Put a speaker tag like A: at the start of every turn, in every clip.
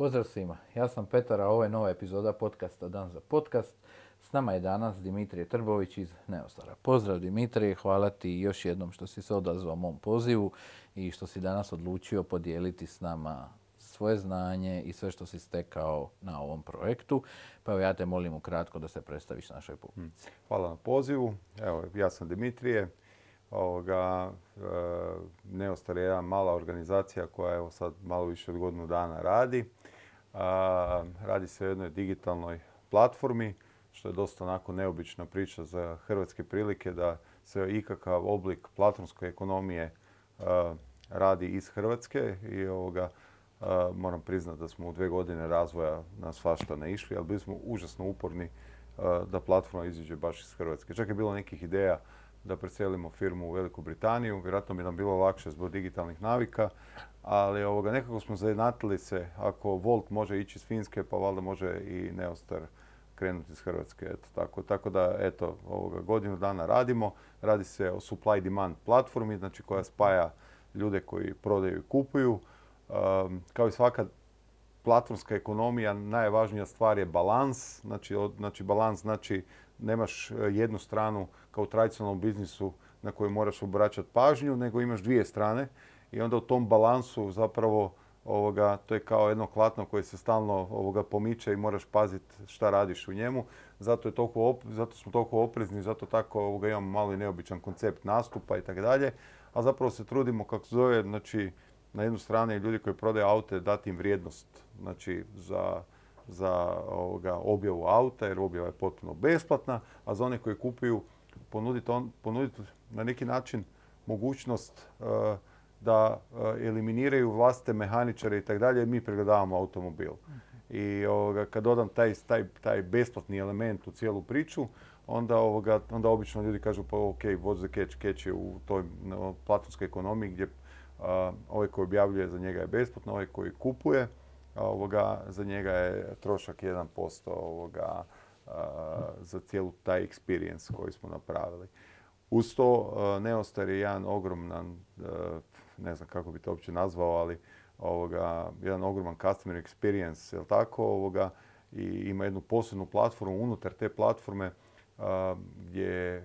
A: Pozdrav svima, ja sam Petar, a ovo je nova epizoda podcasta Dan za podcast. S nama je danas Dimitrije Trbović iz Neostara. Pozdrav Dimitrije, hvala ti još jednom što si se odazvao mom pozivu i što si danas odlučio podijeliti s nama svoje znanje i sve što si stekao na ovom projektu. Pa evo ja te molim ukratko da se predstaviš našoj publici.
B: Hmm. Hvala na pozivu. Evo, ja sam Dimitrije. Ovoga, e, Neostar je jedna mala organizacija koja evo sad malo više od godinu dana radi. Radi se o jednoj digitalnoj platformi, što je dosta onako neobična priča za hrvatske prilike da se ikakav oblik platformske ekonomije radi iz Hrvatske i ovoga, moram priznati da smo u dve godine razvoja na svašta ne išli, ali bili smo užasno uporni da platforma iziđe baš iz Hrvatske. Čak je bilo nekih ideja da preselimo firmu u Veliku Britaniju, vjerojatno bi nam bilo lakše zbog digitalnih navika, ali ovoga, nekako smo zajednatili se, ako Volt može ići iz Finske, pa valjda može i Neostar krenuti iz Hrvatske. Eto, tako, tako da, eto, ovoga, godinu dana radimo. Radi se o supply demand platformi, znači koja spaja ljude koji prodaju i kupuju. Um, kao i svaka platformska ekonomija, najvažnija stvar je balans. Znači, znači balans znači nemaš e, jednu stranu kao u tradicionalnom biznisu na koju moraš obraćati pažnju, nego imaš dvije strane i onda u tom balansu zapravo ovoga, to je kao jedno klatno koje se stalno ovoga pomiče i moraš paziti šta radiš u njemu. Zato, je toliko zato smo toliko oprezni, zato tako ovoga, imamo malo i neobičan koncept nastupa i tako dalje. A zapravo se trudimo, kako se zove, znači, na jednu stranu ljudi koji prodaju aute dati im vrijednost znači, za, za ovoga, objavu auta, jer objava je potpuno besplatna, a za one koji kupuju ponuditi, on, ponuditi na neki način mogućnost uh, da uh, eliminiraju vlastite mehaničare i tako dalje, mi pregledavamo automobil. I ovoga, kad dodam taj, taj, taj besplatni element u cijelu priču, onda, ovoga, onda obično ljudi kažu pa ok, what's the catch? Catch je u toj platonskoj ekonomiji gdje ovaj koji objavljuje za njega je besplatno, ovaj koji kupuje ovoga, za njega je trošak 1% ovoga, za cijelu taj experience koji smo napravili. Uz to Neostar je jedan ogroman, ne znam kako bi to uopće nazvao, ali ovoga, jedan ogroman customer experience, jel tako, ovoga, i ima jednu posebnu platformu unutar te platforme gdje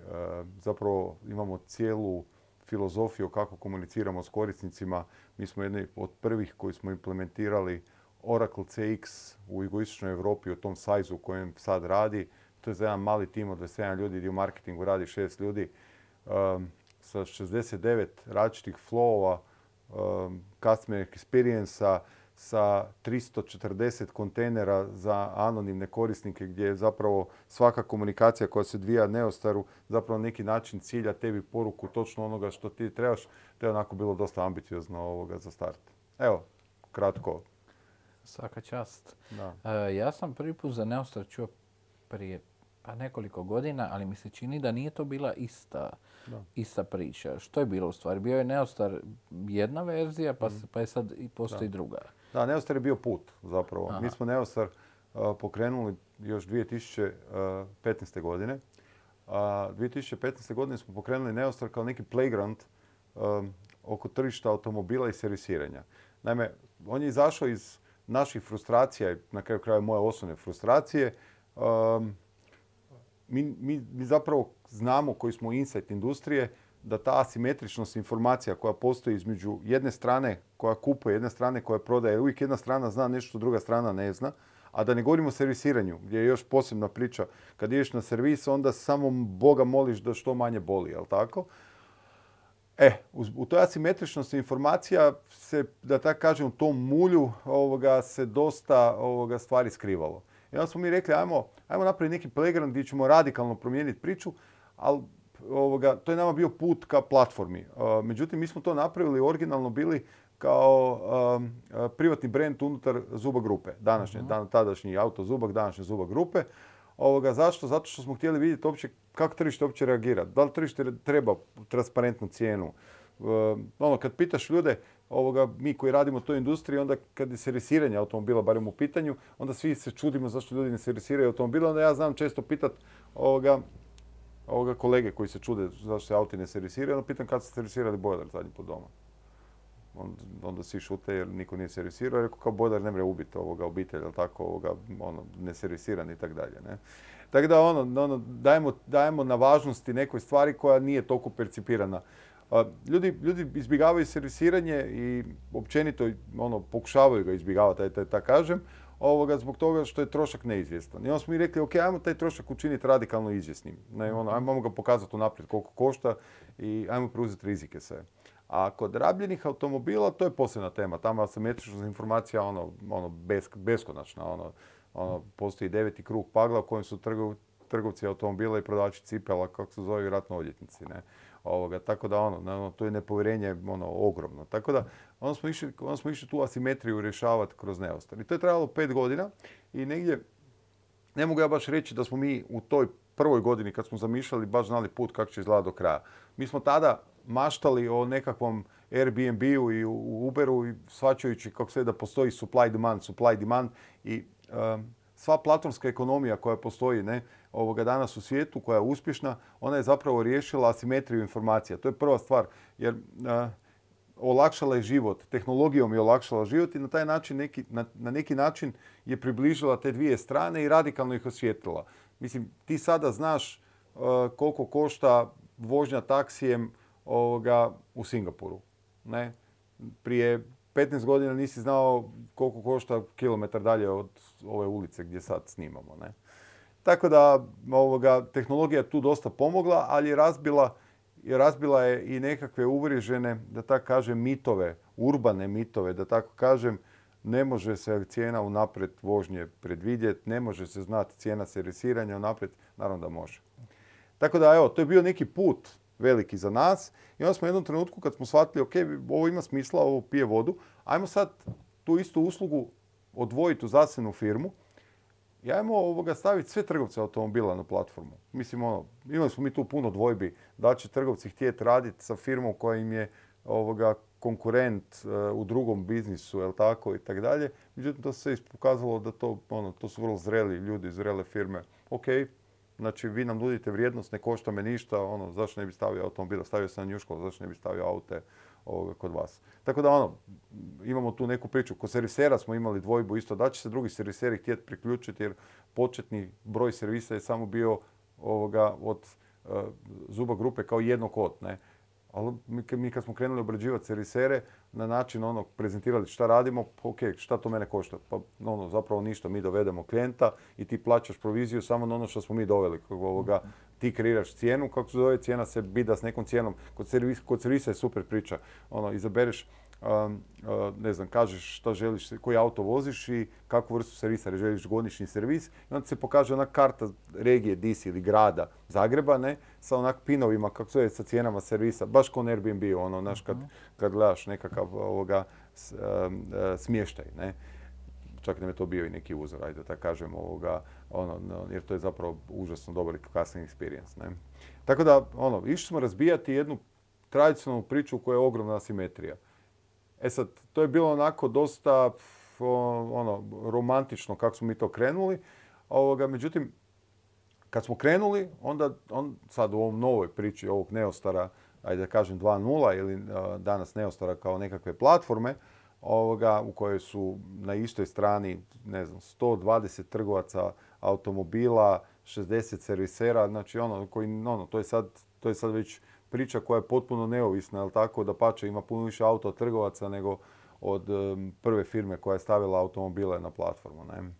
B: zapravo imamo cijelu filozofiju kako komuniciramo s korisnicima. Mi smo jedni od prvih koji smo implementirali Oracle CX u jugoistočnoj Europi u tom sajzu u kojem sad radi. To je za jedan mali tim od 27 ljudi gdje u marketingu radi 6 ljudi um, sa 69 različitih flowova, um, customer experience sa 340 kontejnera za anonimne korisnike gdje je zapravo svaka komunikacija koja se dvija Neostaru zapravo neki način cilja tebi poruku točno onoga što ti trebaš. To je onako bilo dosta ambiciozno ovoga za start. Evo, kratko.
A: Svaka čast. Da. E, ja sam prvi put za Neostar čuo prije pa nekoliko godina, ali mi se čini da nije to bila ista, ista priča. Što je bilo u stvari? Bio je Neostar jedna verzija, pa, mm. pa je sad i postoji druga.
B: Da, Neostar je bio put zapravo. Mi smo Neostar pokrenuli još 2015. godine. A 2015. godine smo pokrenuli Neostar kao neki playground oko tržišta automobila i servisiranja. Naime, on je izašao iz naših frustracija na kraju kraja moje osobne frustracije. mi, mi, mi zapravo znamo koji smo insight industrije da ta asimetričnost informacija koja postoji između jedne strane koja kupuje, jedne strane koja prodaje, uvijek jedna strana zna nešto, druga strana ne zna. A da ne govorimo o servisiranju, gdje je još posebna priča. Kad ideš na servis, onda samo Boga moliš da što manje boli, jel tako? E, u toj asimetričnosti informacija se, da tako kažem, u tom mulju ovoga, se dosta ovoga, stvari skrivalo. I onda smo mi rekli, ajmo, ajmo napraviti neki playground gdje ćemo radikalno promijeniti priču, ali ovoga, to je nama bio put ka platformi. međutim, mi smo to napravili originalno bili kao privatni brand unutar Zuba grupe. Današnje, uh tadašnji auto Zubak, današnje Zuba grupe. Ovoga, zašto? Zato što smo htjeli vidjeti uopće kako tržište uopće reagira. Da li tržište treba transparentnu cijenu? ono, kad pitaš ljude, ovoga, mi koji radimo u toj industriji, onda kad je servisiranje automobila barem u pitanju, onda svi se čudimo zašto ljudi ne servisiraju automobila. Onda ja znam često pitat ovoga, ovoga kolege koji se čude zašto se auti ne servisiraju, onda pitam kad ste servisirali bojler zadnji po doma. Onda svi šute jer niko nije servisirao. Rekao kao bodar ne mre ubiti ovoga obitelj, tako, ovoga, ono, neservisiran i tako dalje. Ne? Tako da ono, ono dajemo, na važnosti nekoj stvari koja nije toliko percipirana. Ljudi, ljudi izbjegavaju servisiranje i općenito ono, pokušavaju ga izbjegavati, da tak kažem, ovoga, zbog toga što je trošak neizvjestan. I onda smo mi rekli, ok, ajmo taj trošak učiniti radikalno izvjesnim. Ne, ono, ajmo ga pokazati unaprijed koliko košta i ajmo preuzeti rizike sve. A kod rabljenih automobila to je posebna tema. Tamo asimetrična informacija ono, ono beskonačna. Ono, ono, postoji deveti krug pagla u kojem su trgovci automobila i prodavači cipela, kako se zove, vjerojatno odjetnici. Ne? Ovoga, tako da ono, to je nepovjerenje ono, ogromno. Tako da onda smo, išli, onda smo išli tu asimetriju rješavati kroz neostar. I to je trajalo pet godina i negdje, ne mogu ja baš reći da smo mi u toj prvoj godini kad smo zamišljali baš znali put kako će izgledati do kraja. Mi smo tada maštali o nekakvom Airbnb-u i u Uberu i svačajući kako se da postoji supply demand, supply demand i sva platformska ekonomija koja postoji ne, ovoga danas u svijetu, koja je uspješna, ona je zapravo riješila asimetriju informacija. To je prva stvar, jer olakšala je život, tehnologijom je olakšala život i na taj način neki, na, neki način je približila te dvije strane i radikalno ih osvijetlila. Mislim, ti sada znaš koliko košta vožnja taksijem ovoga, u Singapuru. Ne? Prije 15 godina nisi znao koliko košta kilometar dalje od ove ulice gdje sad snimamo. Ne? Tako da ovoga, tehnologija tu dosta pomogla, ali je razbila, je razbila je i nekakve uvrižene, da tako kažem, mitove, urbane mitove, da tako kažem, ne može se cijena unaprijed vožnje predvidjeti, ne može se znati cijena servisiranja unaprijed, naravno da može. Tako da, evo, to je bio neki put veliki za nas. I onda smo u jednom trenutku kad smo shvatili, ok, ovo ima smisla, ovo pije vodu, ajmo sad tu istu uslugu odvojiti u zasebnu firmu i ajmo ovoga staviti sve trgovce automobila na platformu. Mislim, ono, imali smo mi tu puno dvojbi da će trgovci htjeti raditi sa firmom koja im je ovoga konkurent uh, u drugom biznisu, jel tako, i tako dalje. Međutim, to se pokazalo da to, ono, to su vrlo zreli ljudi, zrele firme. Ok, Znači, vi nam nudite vrijednost, ne košta me ništa, ono, zašto ne bi stavio automobil, stavio sam njuško, zašto ne bi stavio aute ovoga, kod vas. Tako da, ono, imamo tu neku priču. Kod servisera smo imali dvojbu isto, da će se drugi serviseri htjeti priključiti, jer početni broj servisa je samo bio ovoga, od uh, zuba grupe kao jedno kot, ne. Ali mi kad smo krenuli obrađivati servisere, na način onog prezentirali šta radimo, ok, šta to mene košta? Pa ono, zapravo ništa, mi dovedemo klijenta i ti plaćaš proviziju samo na ono što smo mi doveli. Ovoga, ti kreiraš cijenu, kako se zove, cijena se bida s nekom cijenom. Kod, kod servisa je super priča. Ono, izabereš ne znam, kažeš šta želiš, koji auto voziš i kakvu vrstu servisa želiš godišnji servis. I onda se pokaže ona karta regije DC ili grada Zagreba, ne, sa onak pinovima, kako se sa cijenama servisa, baš kao Airbnb, ono, znaš, kad, mhm. kad gledaš nekakav ovoga, smještaj, ne. Čak nam je to bio i neki uzor, ajde da kažem, ovoga, ono, jer to je zapravo užasno dobar customer experience, ne. Tako da, ono, išli smo razbijati jednu tradicionalnu priču koja je ogromna asimetrija. E sad, to je bilo onako dosta ono, romantično kako smo mi to krenuli. Ovoga, međutim, kad smo krenuli, onda on, sad u ovom novoj priči ovog Neostara, ajde da kažem 2.0 ili danas Neostara kao nekakve platforme, ovoga, u kojoj su na istoj strani, ne znam, 120 trgovaca automobila, 60 servisera, znači ono, koji, ono, to je sad, to je sad već priča koja je potpuno neovisna, jel tako, da pače ima puno više auto od trgovaca nego od prve firme koja je stavila automobile na platformu. Ne?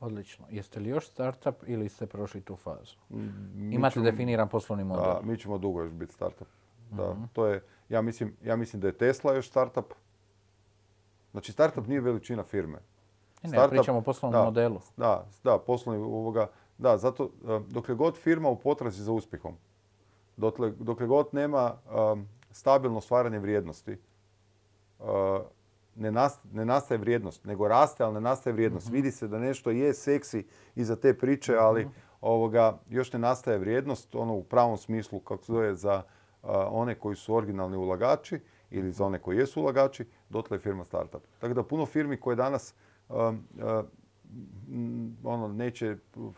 A: Odlično. Jeste li još startup ili ste prošli tu fazu? Imate definiran poslovni model?
B: Da, mi ćemo dugo još biti startup. Da, mhm. to je, ja mislim, ja mislim da je Tesla još startup. Znači, startup nije veličina firme.
A: Ne, startup, pričamo o poslovnom modelu.
B: Da, da, poslovni ovoga, da, zato dokle god firma u potrazi za uspjehom, dokle, dokle god nema um, stabilno stvaranje vrijednosti, uh, ne, ne nastaje vrijednost, nego raste, ali ne nastaje vrijednost. Mhm. Vidi se da nešto je seksi iza te priče, mhm. ali ovoga, još ne nastaje vrijednost, ono u pravom smislu, kako se zove, za uh, one koji su originalni ulagači ili za one koji jesu ulagači, dotle je firma startup. Tako da puno firmi koje danas um, uh, ono, neće,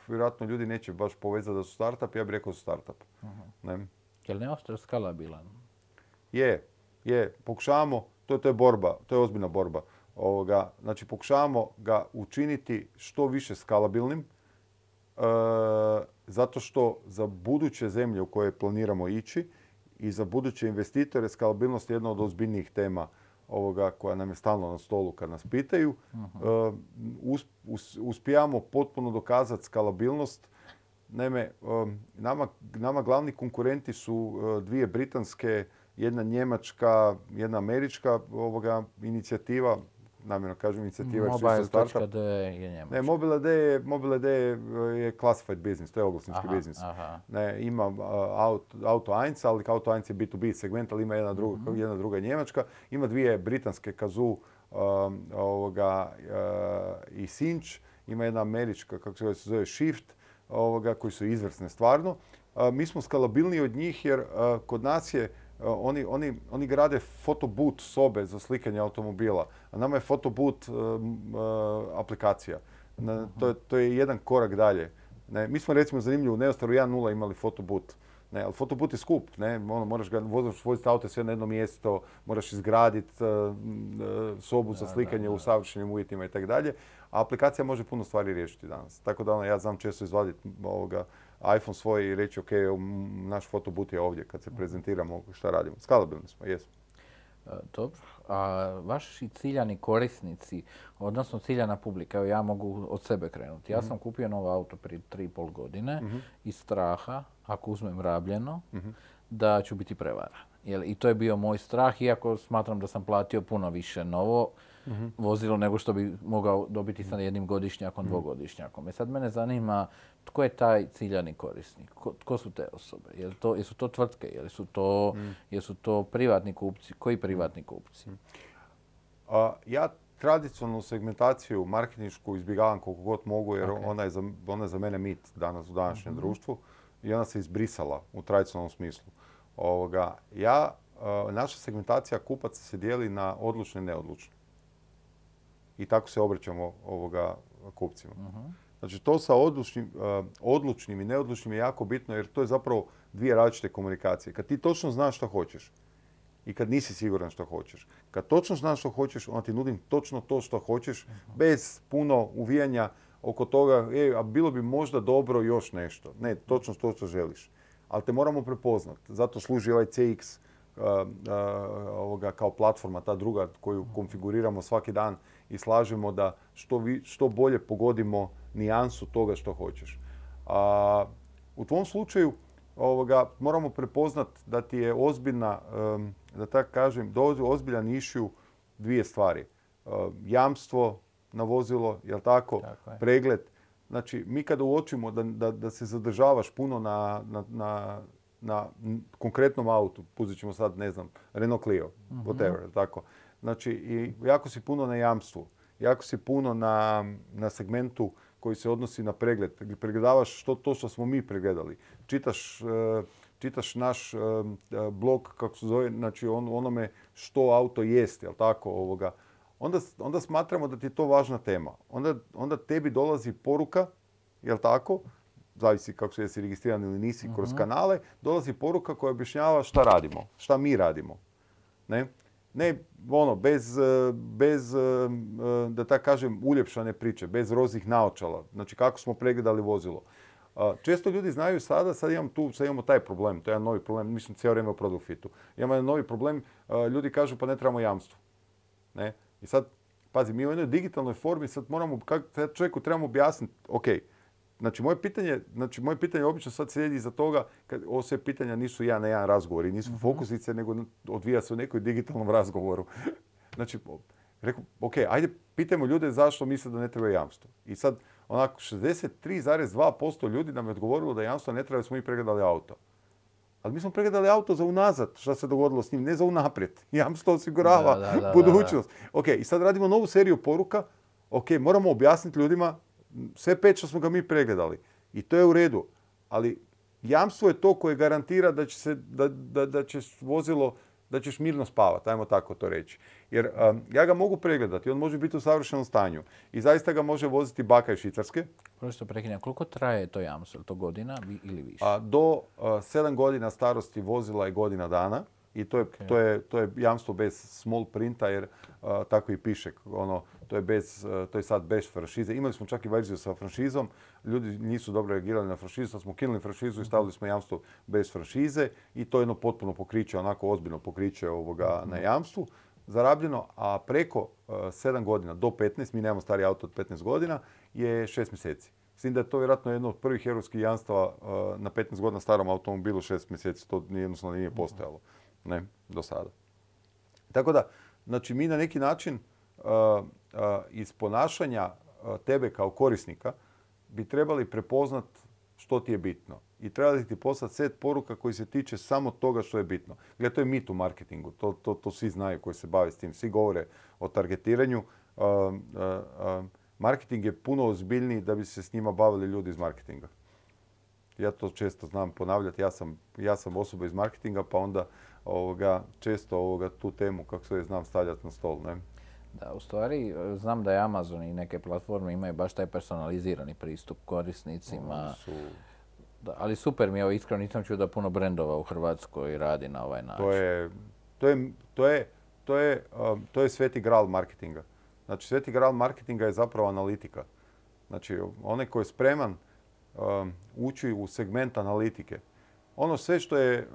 B: vjerojatno ljudi neće baš povezati da su startup, ja bih rekao su startup. Uh-huh.
A: Ne? Je li skalabilan?
B: Je, je. Pokušavamo, to, to je borba, to je ozbiljna borba. Ovoga, znači pokušavamo ga učiniti što više skalabilnim, e, zato što za buduće zemlje u koje planiramo ići i za buduće investitore skalabilnost je jedna od ozbiljnijih tema ovoga koja nam je stalno na stolu kad nas pitaju. Uh uspijamo potpuno dokazati skalabilnost. Naime, nama, nama glavni konkurenti su dvije britanske, jedna njemačka, jedna američka ovoga inicijativa namjerno kažem inicijativa
A: Mobile.d je njemačka.
B: Ne, Mobile.d je, Mobile je, je classified business, to je oglasnički biznis. Ne, ima uh, auto, auto 1, ali Auto 1 je B2B segment, ali ima jedna druga, mm-hmm. jedna druga njemačka. Ima dvije britanske Kazoo um, ovoga, uh, i Cinch. Ima jedna američka, kako se zove, Shift, ovoga, koji su izvrsne stvarno. Uh, mi smo skalabilniji od njih jer uh, kod nas je oni, oni, oni grade fotoboot sobe za slikanje automobila, a nama je fotoboot uh, aplikacija. to, je, to je jedan korak dalje. Ne, mi smo recimo zanimljivo u Neostaru 1.0 imali fotoboot. Ne, ali fotoboot je skup, ne, ono, moraš ga voziti auto sve na jedno mjesto, moraš izgraditi sobu za slikanje u savršenim uvjetima i tako dalje. A aplikacija može puno stvari riješiti danas. Tako da ono, ja znam često izvaditi ovoga, iPhone svoj i reći ok, naš fotobut je ovdje kad se prezentiramo šta radimo. Skalabilni smo, jesmo.
A: E, dobro. A vaši ciljani korisnici, odnosno ciljana publika, evo ja mogu od sebe krenuti. Ja mhm. sam kupio novo auto prije 3,5 godine mm iz straha, ako uzmem rabljeno, mhm. da ću biti prevaran. I to je bio moj strah, iako smatram da sam platio puno više novo vozilo nego što bi mogao dobiti sa jednim godišnjakom, dvogodišnjakom. E sad mene zanima tko je taj ciljani korisnik? Tko su te osobe? Jel to, jesu to tvrtke? Jel su to, mm. jesu to privatni kupci? Koji privatni kupci? Mm.
B: ja tradicionalnu segmentaciju marketinšku izbjegavam koliko god mogu jer ona, je za, ona je za mene mit danas u današnjem mhm. društvu i ona se izbrisala u tradicionalnom smislu. Ovoga, ja, naša segmentacija kupaca se dijeli na odlučne i neodlučne. I tako se obraćamo ovoga kupcima. Mhm. Znači to sa odlučnim, odlučnim i neodlučnim je jako bitno jer to je zapravo dvije različite komunikacije. Kad ti točno znaš što hoćeš i kad nisi siguran što hoćeš. Kad točno znaš što hoćeš, onda ti nudim točno to što hoćeš, bez puno uvijanja oko toga, e, a bilo bi možda dobro još nešto. Ne, točno to što želiš. Ali te moramo prepoznat. Zato služi ovaj CX ovoga, kao platforma, ta druga koju konfiguriramo svaki dan i slažemo da što, što bolje pogodimo nijansu toga što hoćeš. A, u tvom slučaju ovoga, moramo prepoznat da ti je ozbiljna, da tako kažem, ozbiljan išiju dvije stvari. jamstvo na vozilo, jel tako, tako pregled. Znači, mi kada uočimo da, da, da se zadržavaš puno na, na, na, na konkretnom autu, puzit ćemo sad, ne znam, Renault Clio, mm whatever, tako. Znači, i jako si puno na jamstvu, jako si puno na, na segmentu koji se odnosi na pregled. Pregledavaš što to što smo mi pregledali. Čitaš, e, čitaš naš e, blog, kako se zove, znači on, onome što auto jest, jel tako, ovoga. Onda, onda smatramo da ti je to važna tema. Onda, onda tebi dolazi poruka, jel tako, zavisi kako se jesi registriran ili nisi kroz mhm. kanale, dolazi poruka koja objašnjava šta radimo, šta mi radimo. Ne? ne ono, bez, e, bez e, e, da tako kažem, uljepšane priče, bez rozih naočala. Znači kako smo pregledali vozilo. Često ljudi znaju sada, sad imam tu, sad imamo taj problem, to je jedan novi problem, mislim cijelo vrijeme u Produfitu. Imamo jedan novi problem, ljudi kažu pa ne trebamo jamstvo. Ne? I sad, pazi, mi u jednoj digitalnoj formi sad moramo, sad čovjeku trebamo objasniti, ok, Znači moje pitanje, znači moje pitanje obično sad slijedi iza toga, kad ovo sve pitanja nisu jedan na jedan razgovor i nisu mhm. fokusice, nego odvija se u nekoj digitalnom razgovoru. znači, rekao, ok, ajde pitajmo ljude zašto misle da ne treba jamstvo. I sad, onako, 63,2% ljudi nam je odgovorilo da jamstvo ne treba, smo mi pregledali auto. Ali mi smo pregledali auto za unazad, šta se dogodilo s njim, ne za unaprijed. Jamstvo osigurava budućnost. Ok, i sad radimo novu seriju poruka. Ok, moramo objasniti ljudima sve pet što smo ga mi pregledali. I to je u redu. Ali jamstvo je to koje garantira da će se, da, da, da će vozilo, da ćeš mirno spavati, ajmo tako to reći. Jer um, ja ga mogu pregledati, on može biti u savršenom stanju. I zaista ga može voziti baka iz Švicarske.
A: Prosto prekinja, koliko traje to jamstvo? To godina ili više?
B: A, do uh, sedam godina starosti vozila je godina dana. I to je, to je, to je jamstvo bez small printa jer tako i piše. Ono, to je, bez, to je sad bez franšize. Imali smo čak i verziju sa franšizom. Ljudi nisu dobro reagirali na franšizu, sad smo kinuli franšizu i stavili smo jamstvo bez franšize i to je jedno potpuno pokriće, onako ozbiljno pokriće ovoga na jamstvu zarabljeno, a preko 7 godina do 15, mi nemamo stari auto od 15 godina, je 6 mjeseci. S da je to vjerojatno jedno od prvih europskih jamstava na 15 godina starom automobilu 6 mjeseci. To jednostavno nije postojalo ne, do sada. Tako da, znači mi na neki način iz ponašanja tebe kao korisnika bi trebali prepoznat što ti je bitno. I trebali ti poslati set poruka koji se tiče samo toga što je bitno. Gledaj, to je mit u marketingu. To, to, to svi znaju koji se bave s tim. Svi govore o targetiranju. marketing je puno ozbiljniji da bi se s njima bavili ljudi iz marketinga. Ja to često znam ponavljati. Ja sam, ja sam osoba iz marketinga pa onda ovoga, često ovoga, tu temu, kako se znam, stavljati na stol. Ne?
A: Da, u stvari znam da je Amazon i neke platforme imaju baš taj personalizirani pristup korisnicima. Su... Da, ali super mi je, iskreno nisam čuo da puno brendova u Hrvatskoj radi na ovaj način.
B: To je, to je, to je, to je, um, to je sveti gral marketinga. Znači, sveti gral marketinga je zapravo analitika. Znači, onaj koji je spreman um, ući u segment analitike, ono sve što je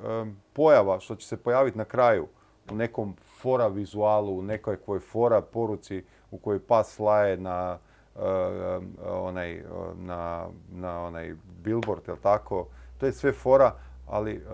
B: pojava, što će se pojaviti na kraju u nekom fora vizualu, u nekoj fora poruci u kojoj pas slaje na onaj, na, na onaj billboard, jel tako? To je sve fora, ali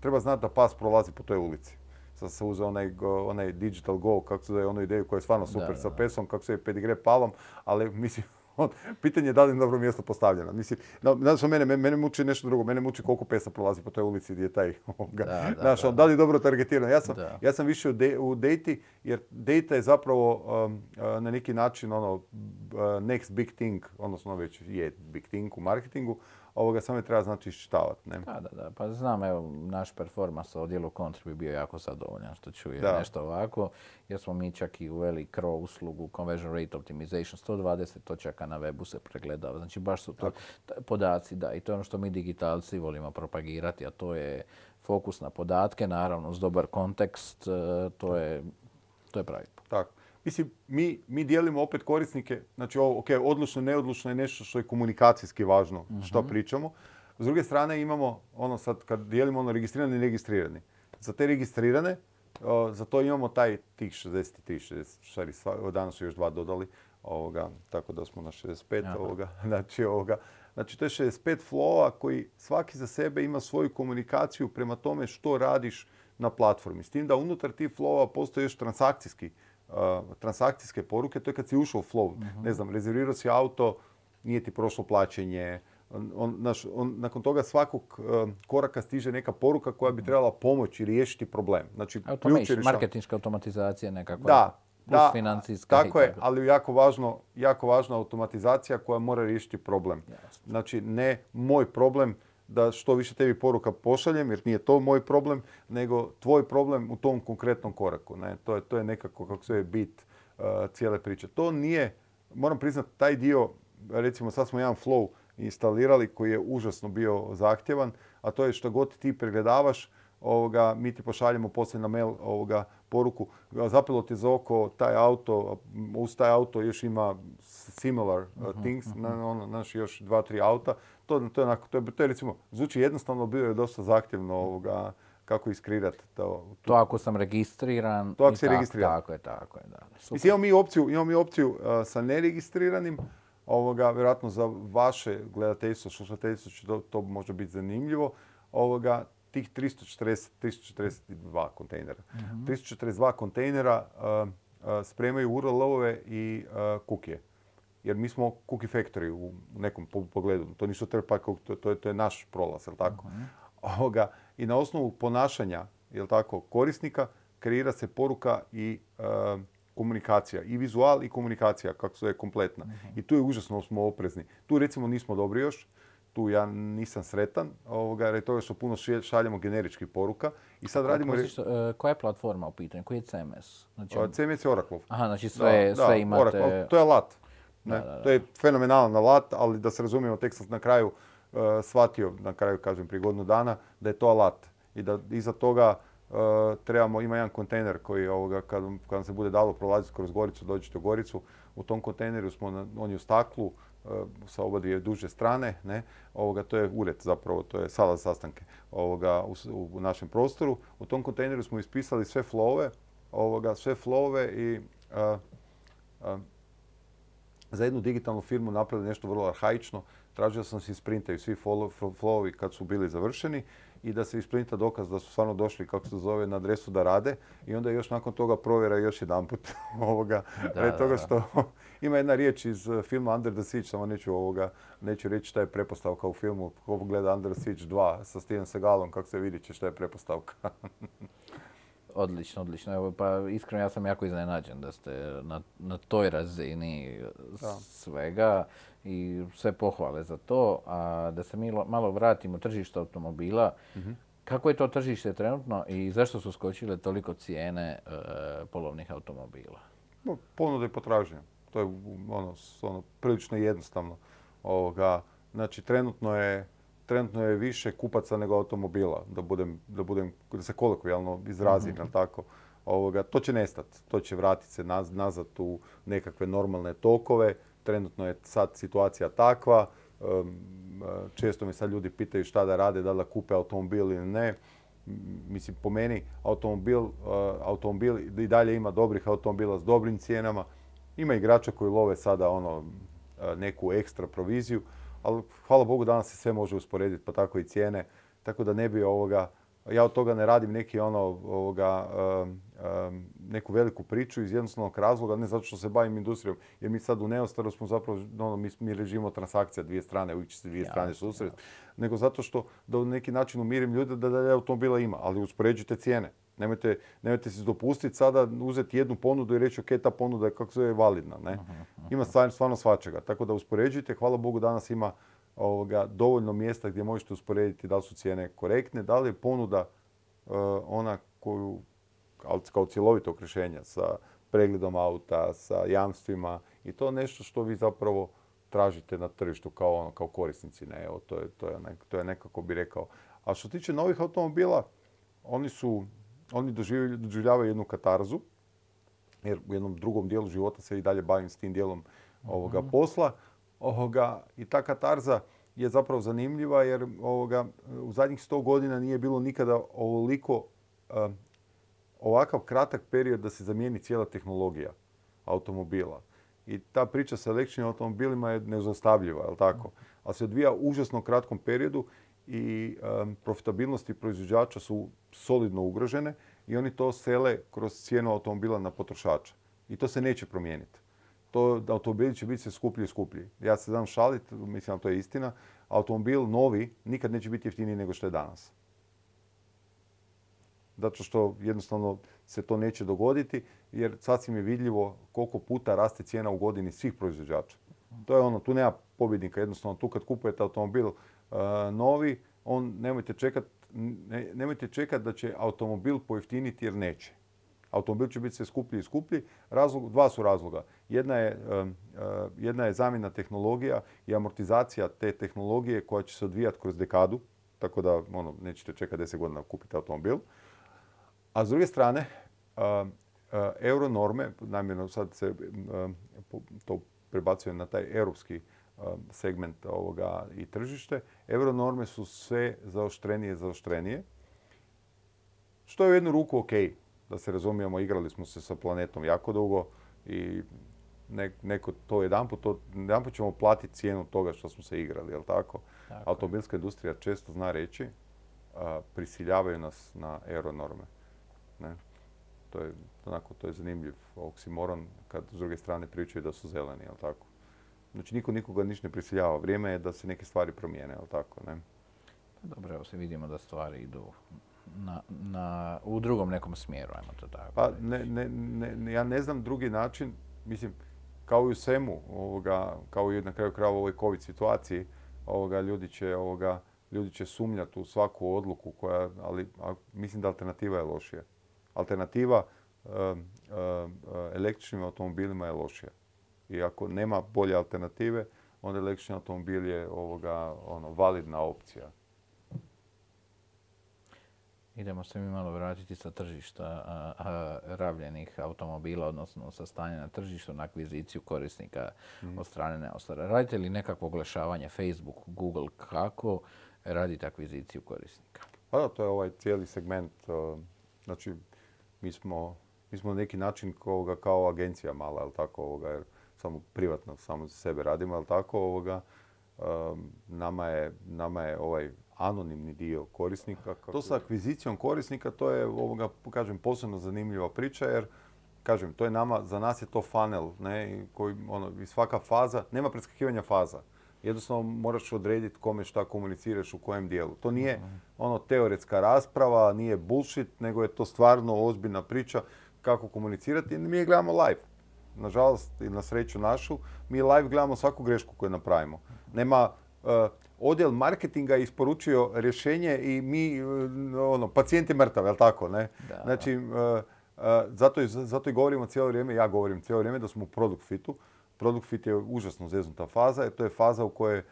B: treba znati da pas prolazi po toj ulici. Sad se uze onaj, onaj digital go, kako se zove, onu ideju koja je stvarno super sa pesom, kako se je pedigre palom, ali mislim, pitanje je da li je dobro mjesto postavljeno. Mislim, na, mene, mene muči nešto drugo. Mene muči koliko pesa prolazi po toj ulici gdje je taj, da, znaš, da, da, li je dobro targetirano. Ja sam, ja sam više u, de, u dati, jer data je zapravo um, uh, na neki način ono, uh, next big thing, odnosno već je big thing u marketingu, ovoga samo je treba znači iščitavati. Ne?
A: Da, da, da. Pa znam, evo, naš performans u odjelu kontri bi bio jako zadovoljan što čuje da. nešto ovako, jer smo mi čak i uveli CRO uslugu Conversion Rate Optimization, 120 točaka na webu se pregledava. Znači baš su to podaci, da, i to je ono što mi digitalci volimo propagirati, a to je fokus na podatke, naravno uz dobar kontekst, e, to je, to je pravi.
B: Tako. Mislim, mi, mi dijelimo opet korisnike, znači ovo, ok, odlučno, neodlučno je nešto što je komunikacijski važno, što mhm. pričamo. S druge strane imamo, ono sad, kad dijelimo ono registrirani i registrirani. Za te registrirane, za to imamo taj tih 63, 60, danas su još dva dodali, ovoga, tako da smo na 65 ovoga, znači ovoga. Znači to je 65 flowa koji svaki za sebe ima svoju komunikaciju prema tome što radiš na platformi. S tim da unutar tih flowa postoji još transakcijski transakcijske poruke, to je kad si ušao u flow. uh Ne znam, rezervirao si auto, nije ti prošlo plaćanje, on, on, nakon toga svakog koraka stiže neka poruka koja bi trebala pomoći riješiti problem.
A: Znači, Automation, marketinška automatizacija nekakva.
B: Da, da, financijska. Tako je, ali jako važno, jako važna automatizacija koja mora riješiti problem. Znači, ne moj problem da što više tebi poruka pošaljem, jer nije to moj problem, nego tvoj problem u tom konkretnom koraku. Ne? To, je, to je nekako, kako se je bit uh, cijele priče. To nije, moram priznati, taj dio, recimo sad smo jedan flow instalirali koji je užasno bio zahtjevan, a to je što god ti pregledavaš, ovoga, mi ti pošaljemo poslije na mail ovoga, poruku, zapelo ti za oko taj auto, uz taj auto još ima similar uh, mhm, things, uh ono, naš još dva, tri auta. To, to, je, onako, to, je, to je recimo, zvuči jednostavno, bio je dosta zahtjevno ovoga, kako iskreirati to.
A: To ako sam registriran.
B: To ako si registriran.
A: Tako je, tako je. Da.
B: Mislim, imamo mi opciju, imamo mi opciju uh, sa neregistriranim, ovoga, vjerojatno za vaše gledateljstvo, slušateljstvo će to, to može biti zanimljivo. Ovoga, tih 340, 342 kontejnera. Uh-huh. 342 kontejnera uh, uh, spremaju URL-ove i uh, kukije. Jer mi smo cookie factory u nekom pogledu. To nisu third party, to, to, je, to je naš prolaz, jel tako? Uh-huh. Ovoga, I na osnovu ponašanja, jel tako, korisnika, kreira se poruka i uh, komunikacija. I vizual i komunikacija, kako se je kompletna. Uh-huh. I tu je užasno smo oprezni. Tu recimo nismo dobri još tu ja nisam sretan, ovoga, jer je to što puno šaljemo generičkih poruka. I sad radimo... E,
A: koja je platforma u pitanju? Koji je CMS?
B: Znači... CMS je Oracle.
A: Aha, znači sve, da, sve imate...
B: Oracle. To je alat. Ne? Da, da, to je fenomenalan alat, ali da se razumijemo, tek sam na kraju uh, shvatio, na kraju kažem prije godinu dana, da je to alat. I da iza toga trebamo, ima jedan kontejner koji ovoga, kad, kad se bude dalo prolaziti kroz Goricu, dođete u Goricu, u tom kontejneru smo, on je u staklu, sa oba dvije duže strane, ne, ovoga, to je ured zapravo, to je sala za sastanke ovoga, u, našem prostoru. U tom kontejneru smo ispisali sve flove, ovoga, sve flove i za jednu digitalnu firmu napravili nešto vrlo arhaično. Tražio sam se isprintaju svi flowovi kad su bili završeni i da se isprinta dokaz da su stvarno došli, kako se zove, na adresu da rade i onda još nakon toga provjera još jedan put ovoga, da, toga što ima jedna riječ iz eh, filma Under the Siege, samo neću ovoga, neću reći šta je prepostavka u filmu, ko gleda Under the Siege 2 sa Steven Segalom, kako se vidi će šta je prepostavka.
A: Odlično, odlično. Evo, pa iskreno ja sam jako iznenađen da ste na, na toj razini svega i sve pohvale za to. A da se mi malo vratimo tržište automobila, mhm. kako je to tržište trenutno i zašto su skočile toliko cijene e, polovnih automobila?
B: No, ponuda i potražnja. To je ono, ono prilično jednostavno. Ovoga, znači, trenutno je trenutno je više kupaca nego automobila, da budem, da budem, da se kolokvijalno izrazim, mm tako. Ovoga, to će nestati, to će vratiti se nazad u nekakve normalne tokove. Trenutno je sad situacija takva. često mi sad ljudi pitaju šta da rade, da li da kupe automobil ili ne. Mislim, po meni automobil, uh, automobil i dalje ima dobrih automobila s dobrim cijenama. Ima igrača koji love sada ono neku ekstra proviziju, ali hvala Bogu danas se sve može usporediti, pa tako i cijene. Tako da ne bi ovoga, ja od toga ne radim neki ono, ovoga, neku veliku priču iz jednostavnog razloga, ne zato što se bavim industrijom, jer mi sad u Neostaru smo zapravo, ono, mi, mi režimo transakcija dvije strane, uvijek će se dvije strane susret, nego zato što da u neki način umirim ljude da dalje automobila ima, ali uspoređujte cijene. Nemojte, nemojte si dopustiti sada uzeti jednu ponudu i reći ok, ta ponuda je kako se je validna. Ne? Ima stvarno svačega. Tako da uspoređujte. Hvala Bogu danas ima ovoga, dovoljno mjesta gdje možete usporediti da li su cijene korektne, da li je ponuda uh, ona koju kao cjelovitog rješenja sa pregledom auta, sa jamstvima i to nešto što vi zapravo tražite na tržištu kao, ono, kao korisnici. Ne? Evo, to, je, to, je, to je nekako bi rekao. A što tiče novih automobila, oni su oni doživljavaju jednu katarzu, jer u jednom drugom dijelu života se i dalje bavim s tim dijelom ovoga mhm. posla. Ovoga, I ta katarza je zapravo zanimljiva jer ovoga, u zadnjih sto godina nije bilo nikada ovoliko ovakav kratak period da se zamijeni cijela tehnologija automobila. I ta priča sa električnim automobilima je nezaustavljiva, je tako? Ali se odvija u užasno kratkom periodu i profitabilnosti proizvođača su solidno ugrožene i oni to sele kroz cijenu automobila na potrošača. I to se neće promijeniti. To, automobili će biti sve skuplji i skuplji. Ja se znam šaliti, mislim da to je istina. Automobil novi nikad neće biti jeftiniji nego što je danas. Zato što jednostavno se to neće dogoditi jer sasvim je vidljivo koliko puta raste cijena u godini svih proizvođača. To je ono, tu nema pobjednika. Jednostavno tu kad kupujete automobil E, novi, on nemojte čekati nemojte čekat da će automobil pojeftiniti jer neće. Automobil će biti sve skuplji i skuplji. Razlog, dva su razloga. Jedna je, e, e, jedna je zamjena tehnologija i amortizacija te tehnologije koja će se odvijati kroz dekadu, tako da ono, nećete čekati 10 godina kupiti automobil. A s druge strane, euronorme, namjerno sad se to prebacuje na taj europski Um, segment ovoga i tržište. Euronorme su sve zaoštrenije i zaoštrenije. Što je u jednu ruku ok, da se razumijemo, igrali smo se sa planetom jako dugo i neko to jedan put, to, jedan put ćemo platiti cijenu toga što smo se igrali, jel tako? tako. Automobilska industrija često zna reći, prisiljavaju nas na euronorme. Ne? To je, onako, to je zanimljiv oksimoron kad s druge strane pričaju da su zeleni, jel tako? Znači niko nikoga ništa ne prisiljava. Vrijeme je da se neke stvari promijene, jel tako? Ne?
A: Pa dobro, evo se vidimo da stvari idu na, na, u drugom nekom smjeru, ajmo to tako.
B: Pa ne, ne, ne, ja ne znam drugi način, mislim, kao i u svemu, ovoga, kao i na kraju krajeva u ovoj COVID situaciji, ovoga, ljudi će, ovoga, ljudi će sumnjati u svaku odluku koja, ali mislim da alternativa je lošija. Alternativa uh, uh, električnim automobilima je lošija. I ako nema bolje alternative, onda električni automobil je ovoga, ono, validna opcija.
A: Idemo se mi malo vratiti sa tržišta a, a, rabljenih automobila, odnosno sa stanja na tržištu na akviziciju korisnika
B: Mhm.
A: od strane Neostara. Radite li nekakvo oglašavanje Facebook, Google, kako radite akviziciju korisnika?
B: Pa da, to je ovaj cijeli segment. uh, Znači, mi smo, mi smo na neki način ovoga, kao agencija mala, jel tako, ovoga, jer samo privatno, samo za sebe radimo, jel tako, ovoga, um, nama, je, nama je ovaj anonimni dio korisnika. To sa akvizicijom korisnika, to je, ovoga, kažem, posebno zanimljiva priča, jer kažem, to je nama, za nas je to funnel, ne, koji, ono, i svaka faza, nema preskakivanja faza. Jednostavno moraš odrediti kome šta komuniciraš u kojem dijelu. To nije ono teoretska rasprava, nije bullshit, nego je to stvarno ozbiljna priča kako komunicirati. I mi je gledamo live. Nažalost i na sreću našu, mi live gledamo svaku grešku koju napravimo. Nema, eh, odjel marketinga je isporučio rješenje i mi, eh, ono, pacijent je mrtav, jel tako, ne?
A: Da.
B: Znači, eh, zato, i, zato i govorimo cijelo vrijeme, ja govorim cijelo vrijeme da smo u product fitu. Product fit je užasno zeznuta faza, jer to je faza u kojoj uh,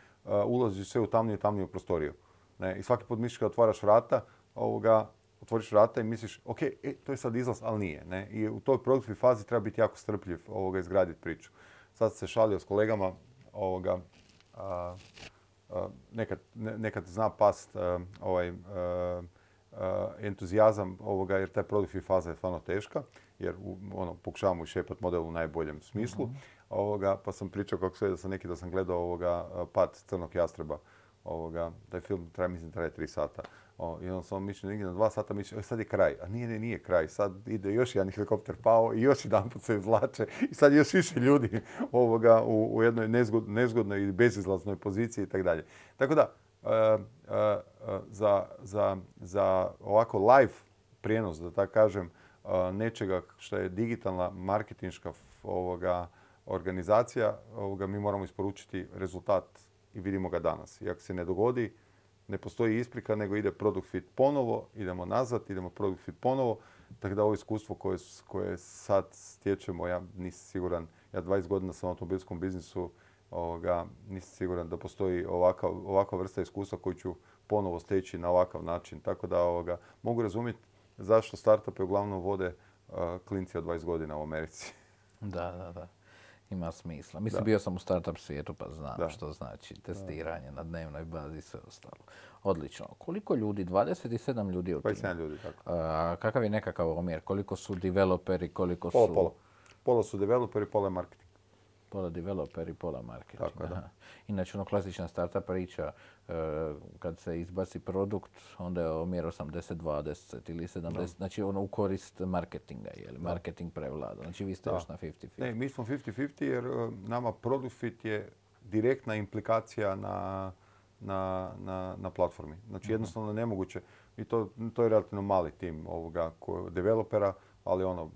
B: ulaziš sve u tamniju i tamniju prostoriju. Ne? I svaki put misliš kad otvaraš vrata, ovoga, otvoriš vrata i misliš, ok, e, to je sad izlaz, ali nije. Ne? I u toj product fit fazi treba biti jako strpljiv, ovoga, izgraditi priču. Sad se šalio s kolegama, ovoga, a, a, nekad, ne- nekad zna past a, ovaj, entuzijazam ovoga, jer taj produkt fit faza je stvarno teška, jer ono, pokušavamo išepati model u najboljem smislu. Ovoga, pa sam pričao kako se da sam neki da sam gledao ovoga pad crnog jastreba. Ovoga, taj film traje, mislim, traje tri sata. O, I onda sam mišljen negdje na dva sata, mišljen, sad je kraj. A nije, ne, nije kraj. Sad ide još jedan helikopter pao i još jedan put se izvlače. I sad još više ljudi ovoga, u, u jednoj nezgod, nezgodnoj i bezizlaznoj poziciji i tako dalje. Tako da, e, e, e, za, za, za ovako live prijenos, da tako kažem, e, nečega što je digitalna marketinška ovoga, organizacija, ovoga, mi moramo isporučiti rezultat i vidimo ga danas. I ako se ne dogodi, ne postoji isprika, nego ide product fit ponovo, idemo nazad, idemo product fit ponovo. Tako da ovo iskustvo koje, koje sad stječemo, ja nisam siguran, ja 20 godina sam u automobilskom biznisu, ovoga, nisam siguran da postoji ovakav, ovakva vrsta iskustva koju ću ponovo steći na ovakav način. Tako da ovoga, mogu razumjeti zašto startupe uglavnom vode uh, klinci od 20 godina u Americi.
A: Da, da, da. Ima smisla. Mislim,
B: Da.
A: bio sam u startup svijetu pa znam
B: Da.
A: što znači testiranje na dnevnoj bazi i sve ostalo. Odlično. Koliko ljudi? 27 ljudi je u timu.
B: 27 ljudi, tako.
A: A, kakav je nekakav omjer? Koliko su developeri, koliko
B: Pola,
A: su...
B: pola. Pola su developeri, pola je marketing.
A: Pola developeri, pola marketing.
B: Tako da.
A: Inače, ono klasična startup priča, e, kad se izbaci produkt, onda je omjer 80-20 ili 70, znači ono u korist marketinga, je li marketing prevlada. Znači vi ste
B: Da.
A: još na 50-50.
B: Ne, mi smo 50-50 jer e, nama product fit je direktna implikacija na, na, na, na platformi. Znači jednostavno je nemoguće. I to, to je relativno mali tim ovoga ko, developera, ali ono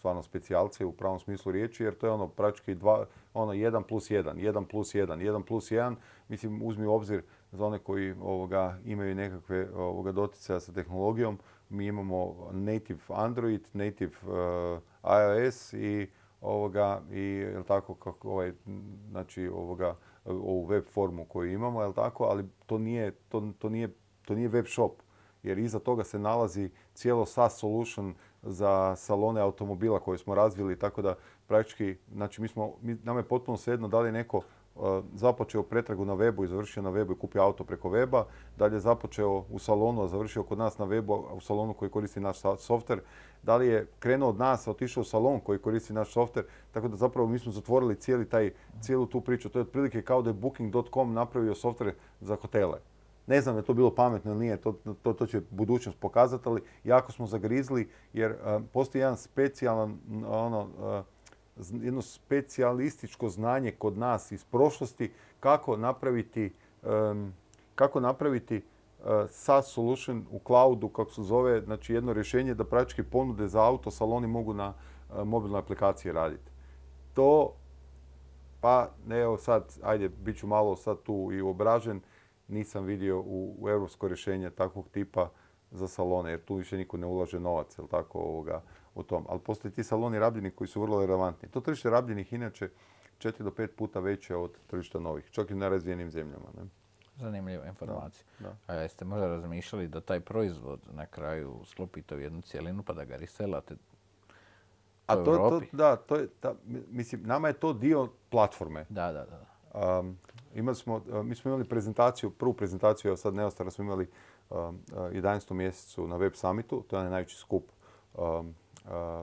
B: stvarno specijalci u pravom smislu riječi, jer to je ono praktički dva, ono 1 plus 1, 1 plus 1, 1 plus 1. Mislim, uzmi u obzir za one koji ovoga, imaju nekakve ovoga, doticaja sa tehnologijom, mi imamo native Android, native uh, iOS i ovoga i jel tako kako ovaj znači ovoga ovu web formu koju imamo jel tako ali to nije to, to nije to nije web shop jer iza toga se nalazi cijelo SaaS solution za salone automobila koje smo razvili tako da praktički znači mi smo mi, nama je potpuno svejedno da li neko uh, započeo pretragu na webu i završio na webu i kupio auto preko weba, li je započeo u salonu, a završio kod nas na webu, u salonu koji koristi naš softver, da li je krenuo od nas, a otišao u salon koji koristi naš softver, tako da zapravo mi smo zatvorili cijeli taj, cijelu tu priču. To je otprilike kao da je Booking.com napravio softver za hotele. Ne znam je to bilo pametno ili nije, to, to, to će budućnost pokazati, ali jako smo zagrizli jer uh, postoji jedan specijalan, ono, z- jedno specijalističko znanje kod nas iz prošlosti kako napraviti, kako napraviti uh, SaaS solution u cloudu, kako se zove, znači jedno rješenje da praktički ponude za auto saloni mogu na mobilnoj aplikaciji raditi. To, pa ne, evo sad, ajde, bit ću malo sad tu i obražen, nisam vidio u, u europsko rješenje takvog tipa za salone, jer tu više niko ne ulaže novac, jel tako, ovoga, u tom. Ali postoje ti saloni rabljeni koji su vrlo relevantni. To tržište rabljenih inače 4 do 5 puta veće od tržišta novih, čak i u nerazvijenim zemljama. Ne?
A: Zanimljiva informacija.
B: da.
A: A jeste možda razmišljali da taj proizvod na kraju sklopite u jednu cijelinu pa da ga riselate
B: A to, to, da, to je, ta- mi- mislim, nama je to dio platforme.
A: Da, da, da.
B: Um, imali smo, mi smo imali prezentaciju, prvu prezentaciju, evo sad Neostara smo imali um, uh, 11. mjesecu na Web Summitu, to je najveći skup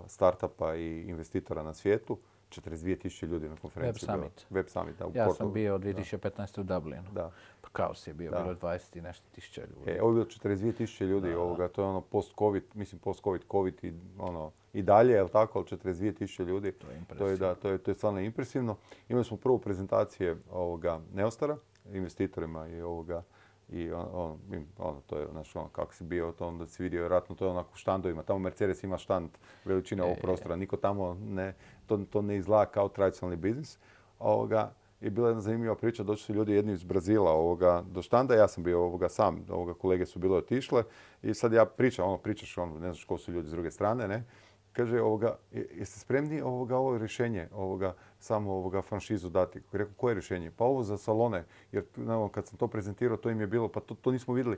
B: startupa i investitora na svijetu. 42.000 ljudi na konferenciji.
A: Web. Summit.
B: Web Summit, da, u
A: Ja sam bio 2015. u Dublinu.
B: Da.
A: Pa kaos je bio,
B: Da.
A: bilo je 20 i nešto tisuća ljudi.
B: E, ovo je bilo 42.000 ljudi, ovoga, to je ono post-covid, mislim post-covid, covid i ono, i dalje, jel tako, ali 42.000 ljudi.
A: To je
B: To je, da, to je, to je stvarno impresivno. Imali smo prvu prezentacije ovoga Neostara, investitorima i ovoga, i on, on, ono, to je, znaš, ono, kako si bio, to onda si vidio, vjerojatno to je onako u štandovima, tamo Mercedes ima štand veličine ovog
A: E,
B: prostora, niko tamo ne, to, to ne izgleda kao tradicionalni biznis. Ovoga, i bila je jedna zanimljiva priča, došli su ljudi jedni iz Brazila ovoga, do štanda, ja sam bio ovoga sam, ovoga, kolege su bile otišle i sad ja pričam, ono, pričaš, ono, ne znaš ko su ljudi s druge strane, ne, kaže, ovoga, "Je- jeste spremni ovoga, ovo rješenje, ovoga, samo ovoga franšizu dati? Rekao, koje rješenje? Pa ovo za salone, jer kad sam to prezentirao, to im je bilo, pa to, to nismo vidjeli.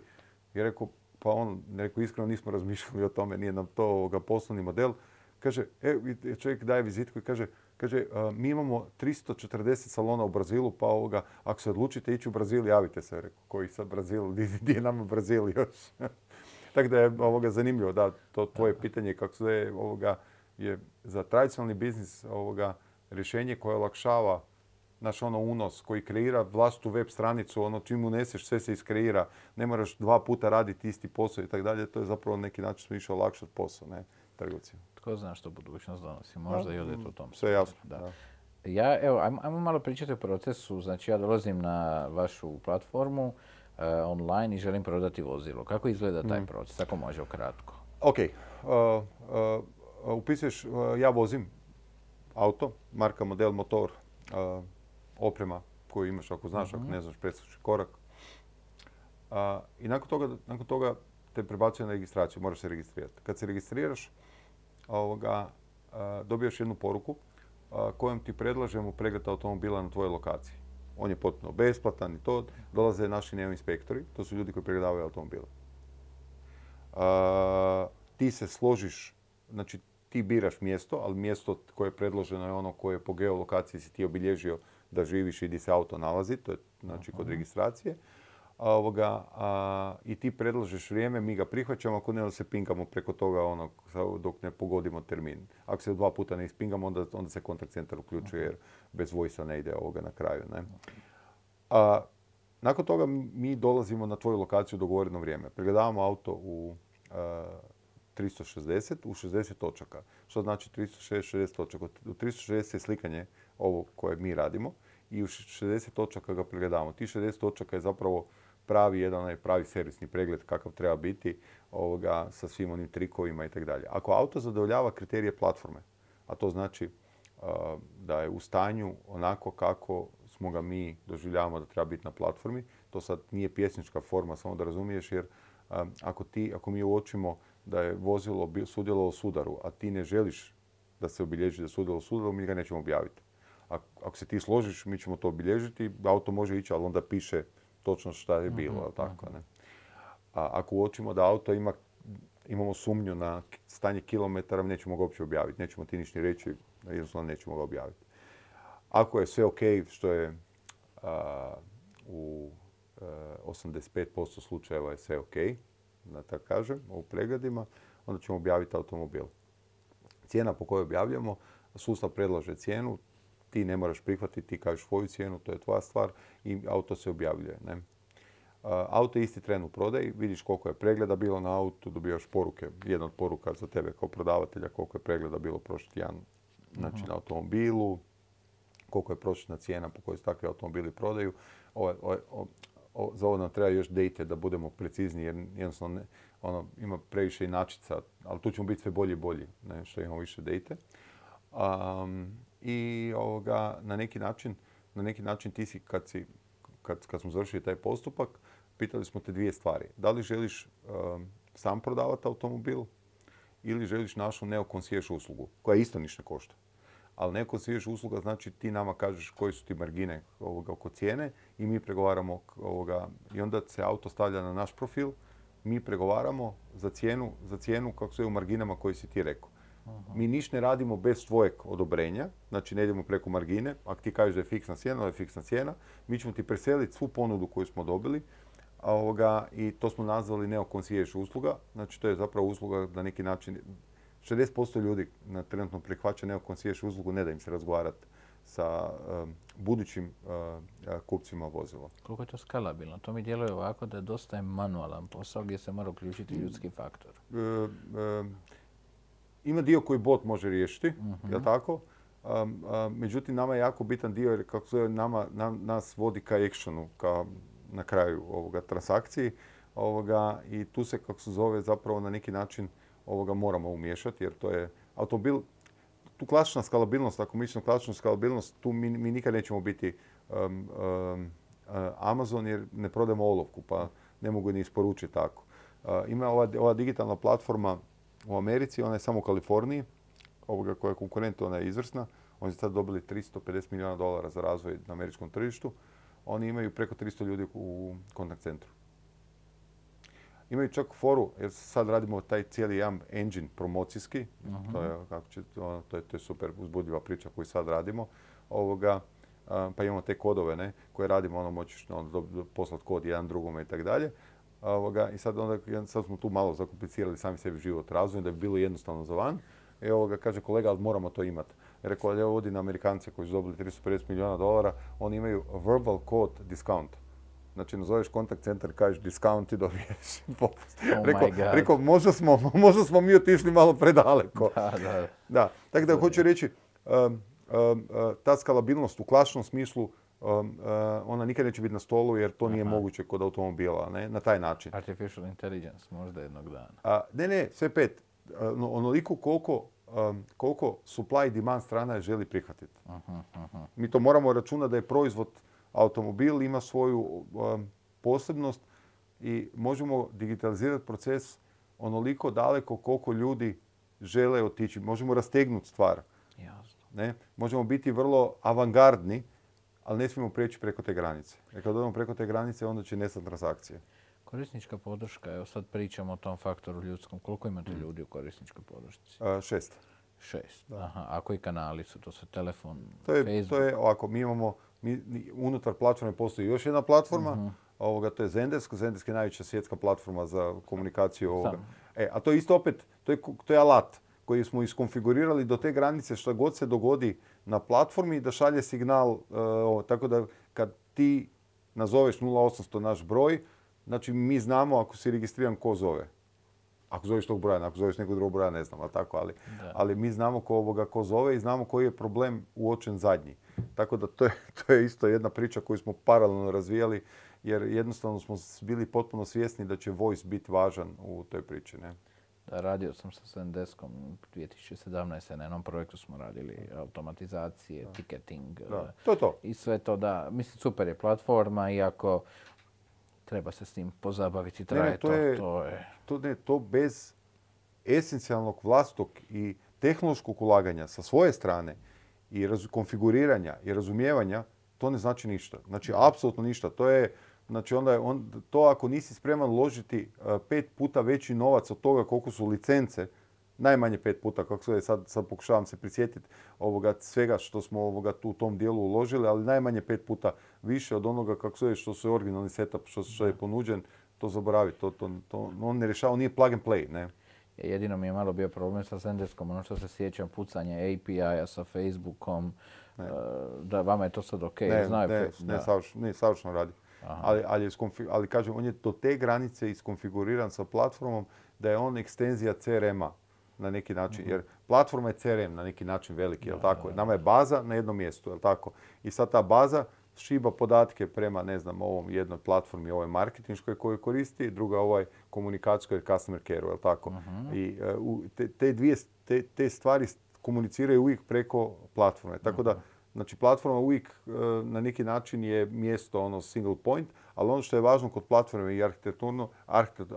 B: I rekao, pa on, rekao, iskreno nismo razmišljali o tome, nije nam to ovoga, poslovni model. Kaže, e, čovjek daje vizitku i kaže, kaže, "a, mi imamo 340 salona u Brazilu, pa ovoga, ako se odlučite ići u Brazil, javite se. Rekao, koji sad Brazil, di je nama Brazil još? Tako da je ovoga zanimljivo, da, to tvoje pitanje kako se ovoga je za tradicionalni biznis ovoga rješenje koje olakšava naš ono unos koji kreira vlastitu web stranicu, ono čim uneseš sve se iskreira, ne moraš dva puta raditi isti posao i tako dalje, to je zapravo na neki način smo išli olakšati posao, ne, trgovcima.
A: Tko zna što budućnost donosi, možda i odete u tom
B: Sve jasno, da.
A: Ja, evo, ajmo, ajmo malo pričati o procesu. Znači, ja dolazim na vašu platformu online i želim prodati vozilo. Kako izgleda
B: Mhm.
A: taj proces, ako može ukratko?
B: Ok, uh, uh, upisuješ, uh, ja vozim auto, marka, model, motor, uh, oprema koju imaš ako znaš, ako ne znaš, preslušaj korak. I nakon toga, nakon toga te prebacuje na registraciju, moraš se registrirati. Kad se registriraš, ovoga, dobiješ jednu poruku kojom ti predlažemo pregled automobila na tvojoj lokaciji. On je potpuno besplatan i to. Dolaze naši neo inspektori, to su ljudi koji pregledavaju automobile. A, ti se složiš, znači ti biraš mjesto, ali mjesto koje je predloženo je ono koje po geolokaciji si ti obilježio da živiš i di se auto nalazi, to je znači kod registracije. Ovoga, a, I ti predlažeš vrijeme, mi ga prihvaćamo, ako ne, onda se pingamo preko toga ono, dok ne pogodimo termin. Ako se dva puta ne ispingamo, onda, onda se kontakt centar uključuje jer bez vojsa ne ide ovoga na kraju. Ne? A, nakon toga mi dolazimo na tvoju lokaciju u dogovoreno vrijeme. Pregledavamo auto u a, 360 u 60 točaka. Što znači 360, 60 točaka? U 360 je slikanje ovo koje mi radimo i u 60 točaka ga pregledavamo. Ti 60 točaka je zapravo pravi jedan onaj pravi servisni pregled kakav treba biti ovoga, sa svim onim trikovima i tako dalje. Ako auto zadovoljava kriterije platforme, a to znači a, da je u stanju onako kako smo ga mi doživljavamo da treba biti na platformi. To sad nije pjesnička forma, samo da razumiješ, jer a, ako, ti, ako mi uočimo da je vozilo sudjelovalo u sudaru, a ti ne želiš da se obilježi da je sudjelovalo u sudaru, mi ga nećemo objaviti. Ako se ti složiš, mi ćemo to obilježiti, auto može ići, ali onda piše točno šta je bilo, jel tako, ne? A ako uočimo da auto ima, imamo sumnju na stanje kilometara, nećemo ga uopće objaviti. Nećemo ti ništa ni reći, jednostavno nećemo ga objaviti. Ako je sve ok, što je a, u a, 85% slučajeva je sve ok, da tako kažem, u pregledima, onda ćemo objaviti automobil. Cijena po kojoj objavljamo, sustav predlaže cijenu, ti ne moraš prihvatiti, ti kažeš svoju cijenu, to je tvoja stvar i auto se objavljuje. Ne? Auto je isti tren u prodaji, vidiš koliko je pregleda bilo na autu, dobivaš poruke, jedna od poruka za tebe kao prodavatelja, koliko je pregleda bilo prošli tjedan znači, na automobilu, koliko je prosječna cijena po kojoj se takvi automobili prodaju. Ovo, ovo, ovo- ovo- za ovo nam treba još date da budemo precizni jer jednostavno ne- ono, ima previše inačica, ali tu ćemo biti sve bolji i bolji ne, što imamo više date. Um, I ovoga, na neki način, na neki način ti si kad, si, kad, kad smo završili taj postupak, pitali smo te dvije stvari. Da li želiš um, sam prodavati automobil ili želiš našu neokonsiješu uslugu, koja isto ništa košta. Ali neko svijež usluga znači ti nama kažeš koji su ti margine ovoga, oko cijene i mi pregovaramo ovoga, i onda se auto stavlja na naš profil, mi pregovaramo za cijenu, za cijenu kako se u marginama koji si ti rekao. Mi niš ne radimo bez tvojeg odobrenja, znači ne idemo preko margine, ako ti kažeš da je fiksna cijena, je fiksna cijena, mi ćemo ti preseliti svu ponudu koju smo dobili ovoga, i to smo nazvali neokonsijež usluga, znači to je zapravo usluga na neki način, 60% ljudi na trenutno prihvaća neokonsijež uslugu, ne da im se razgovarati sa budućim kupcima vozila.
A: Koliko je to skalabilno? To mi djeluje ovako da je dosta manualan posao gdje se mora uključiti ljudski faktor. E,
B: ima dio koji bot može riješiti, uh jel tako? međutim, nama je jako bitan dio jer kako se nama, nas vodi ka actionu, ka na kraju ovoga transakciji. Ovoga, I tu se, kako se zove, zapravo na neki način ovoga moramo umiješati jer to je automobil, tu klasična skalabilnost, ako mislimo klasičnu skalabilnost, tu mi, mi nikad nećemo biti Amazon jer ne prodajemo olovku pa ne mogu ni isporučiti tako. ima ova, ova digitalna platforma u Americi, ona je samo u Kaliforniji, ovoga koja je konkurent, ona je izvrsna. Oni su sad dobili 350 milijuna dolara za razvoj na američkom tržištu. Oni imaju preko 300 ljudi u kontakt centru. Imaju čak foru, jer sad radimo taj cijeli jedan engine promocijski, to, je, kako će, to, je, to je super uzbudljiva priča koju sad radimo. Ovoga, pa imamo te kodove ne, koje radimo, ono moćeš ono, poslati kod jedan drugome i tako dalje. Ovoga, I sad, onda, sad smo tu malo zakomplicirali sami sebi život razvojem da bi bilo jednostavno za van. I ovoga, kaže kolega, ali moramo to imati. Rekao, ja vodi na Amerikance koji su dobili 350 milijuna dolara, oni imaju verbal code discount. Znači, nazoveš kontakt centar, kažeš discount i dobiješ popust.
A: Oh
B: rekao, možda, smo, možda smo mi otišli malo predaleko. Da, da. da. Tako da hoću reći, um, um, uh, ta skalabilnost u klasičnom smislu ona nikad neće biti na stolu jer to nije moguće kod automobila, ne, na taj način.
A: Artificial intelligence možda jednog dana.
B: ne, ne, sve pet. Uh, onoliko koliko, um, koliko supply i demand strana želi prihvatiti. Mi to moramo računati da je proizvod automobil, ima svoju um, posebnost i možemo digitalizirati proces onoliko daleko koliko ljudi žele otići. Možemo rastegnuti stvar.
A: Jasno.
B: Ne? Možemo biti vrlo avangardni ali ne smijemo prijeći preko te granice. Jer kad odemo preko te granice, onda će nestati transakcije.
A: Korisnička podrška, evo sad pričamo o tom faktoru ljudskom. Koliko imate mm. ljudi u korisničkoj podršci?
B: šest.
A: Šest, aha. A koji kanali su? To su telefon,
B: to je, Facebook? To je ovako, mi imamo, mi, unutar platforme postoji još jedna platforma, mhm. ovoga, to je Zendesk. Zendesk je najveća svjetska platforma za komunikaciju ovoga. E, a to je isto opet, to je, to je alat koji smo iskonfigurirali do te granice što god se dogodi na platformi da šalje signal, e, tako da kad ti nazoveš 0800 naš broj, znači mi znamo ako si registriran ko zove. Ako zoveš tog broja, ako zoveš nekog drugog broja ne znam, ali tako, ali, ali mi znamo ko, ovoga, ko zove i znamo koji je problem uočen zadnji. Tako da to je, to je isto jedna priča koju smo paralelno razvijali jer jednostavno smo bili potpuno svjesni da će voice biti važan u toj priči. Ne?
A: Radio sam sa Sendeskom 2017. na jednom projektu smo radili automatizacije, da. ticketing.
B: Da. Eh, to je to.
A: I sve to da. Mislim, super je platforma, iako treba se s tim pozabaviti, traje to. Je, to, je...
B: To, ne, to bez esencijalnog vlastog i tehnološkog ulaganja sa svoje strane i konfiguriranja i razumijevanja, to ne znači ništa. Znači, apsolutno ništa. To je Znači onda je on, to ako nisi spreman uložiti e, pet puta veći novac od toga koliko su licence, najmanje pet puta, kako se sad, sad pokušavam se prisjetiti ovoga svega što smo ovoga tu u tom dijelu uložili, ali najmanje pet puta više od onoga kako se što su originalni setup, što, što je ponuđen, to zaboravi. To, to, to, on ne rješava, nije plug and play. Ne?
A: Jedino mi je malo bio problem sa Sendeskom, ono što se sjećam, pucanje API-a sa Facebookom, ne. E, da vama je to sad ok.
B: Ne, Znaju, ne, ne, ne, savršeno radi. Ali, ali, ali kažem, on je do te granice iskonfiguriran sa platformom da je on ekstenzija CRM-a na neki način. Mhm. Jer platforma je CRM na neki način veliki, jel tako? Nama je baza na jednom mjestu, jel tako? I sad ta baza šiba podatke prema, ne znam, ovom jednoj platformi, ovoj marketinškoj koju koristi, druga ovoj komunikacijskoj customer care, jel tako? Mhm. I e, te, te dvije, te, te stvari komuniciraju uvijek preko platforme. Tako da mhm. Znači, platforma uvijek e, na neki način je mjesto, ono, single point, ali ono što je važno kod platforme i arhitekturno,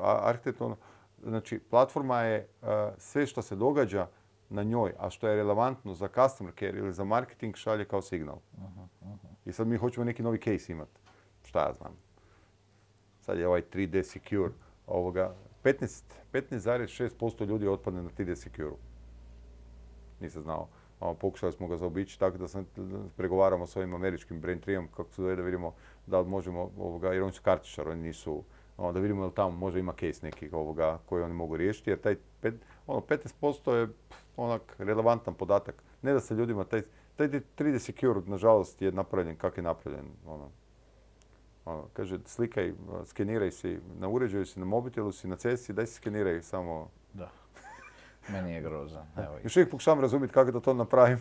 B: arhitekturno znači, platforma je e, sve što se događa na njoj, a što je relevantno za customer care ili za marketing, šalje kao signal. I sad mi hoćemo neki novi case imati. Šta ja znam. Sad je ovaj 3D Secure. Ovoga, 15,6% ljudi otpadne na 3D Secure. Nisam znao. Ono, pokušali smo ga zaobići tako da sam pregovaramo s ovim američkim Brain Treeom kako se zove da vidimo da možemo, ovoga, jer oni su kartičar, oni nisu, ono, da vidimo da tamo možda ima case neki ovoga koji oni mogu riješiti, jer taj pet, ono, 15% je onak relevantan podatak. Ne da se ljudima, taj, taj 3D Secure, nažalost, je napravljen kako je napravljen. Ono, ono, kaže, slikaj, skeniraj si na uređaju si, na mobitelu si, na cesti, daj si skeniraj samo.
A: Da. Meni je grozan. Evo,
B: Još uvijek pokušavam razumjeti kako da to napravim.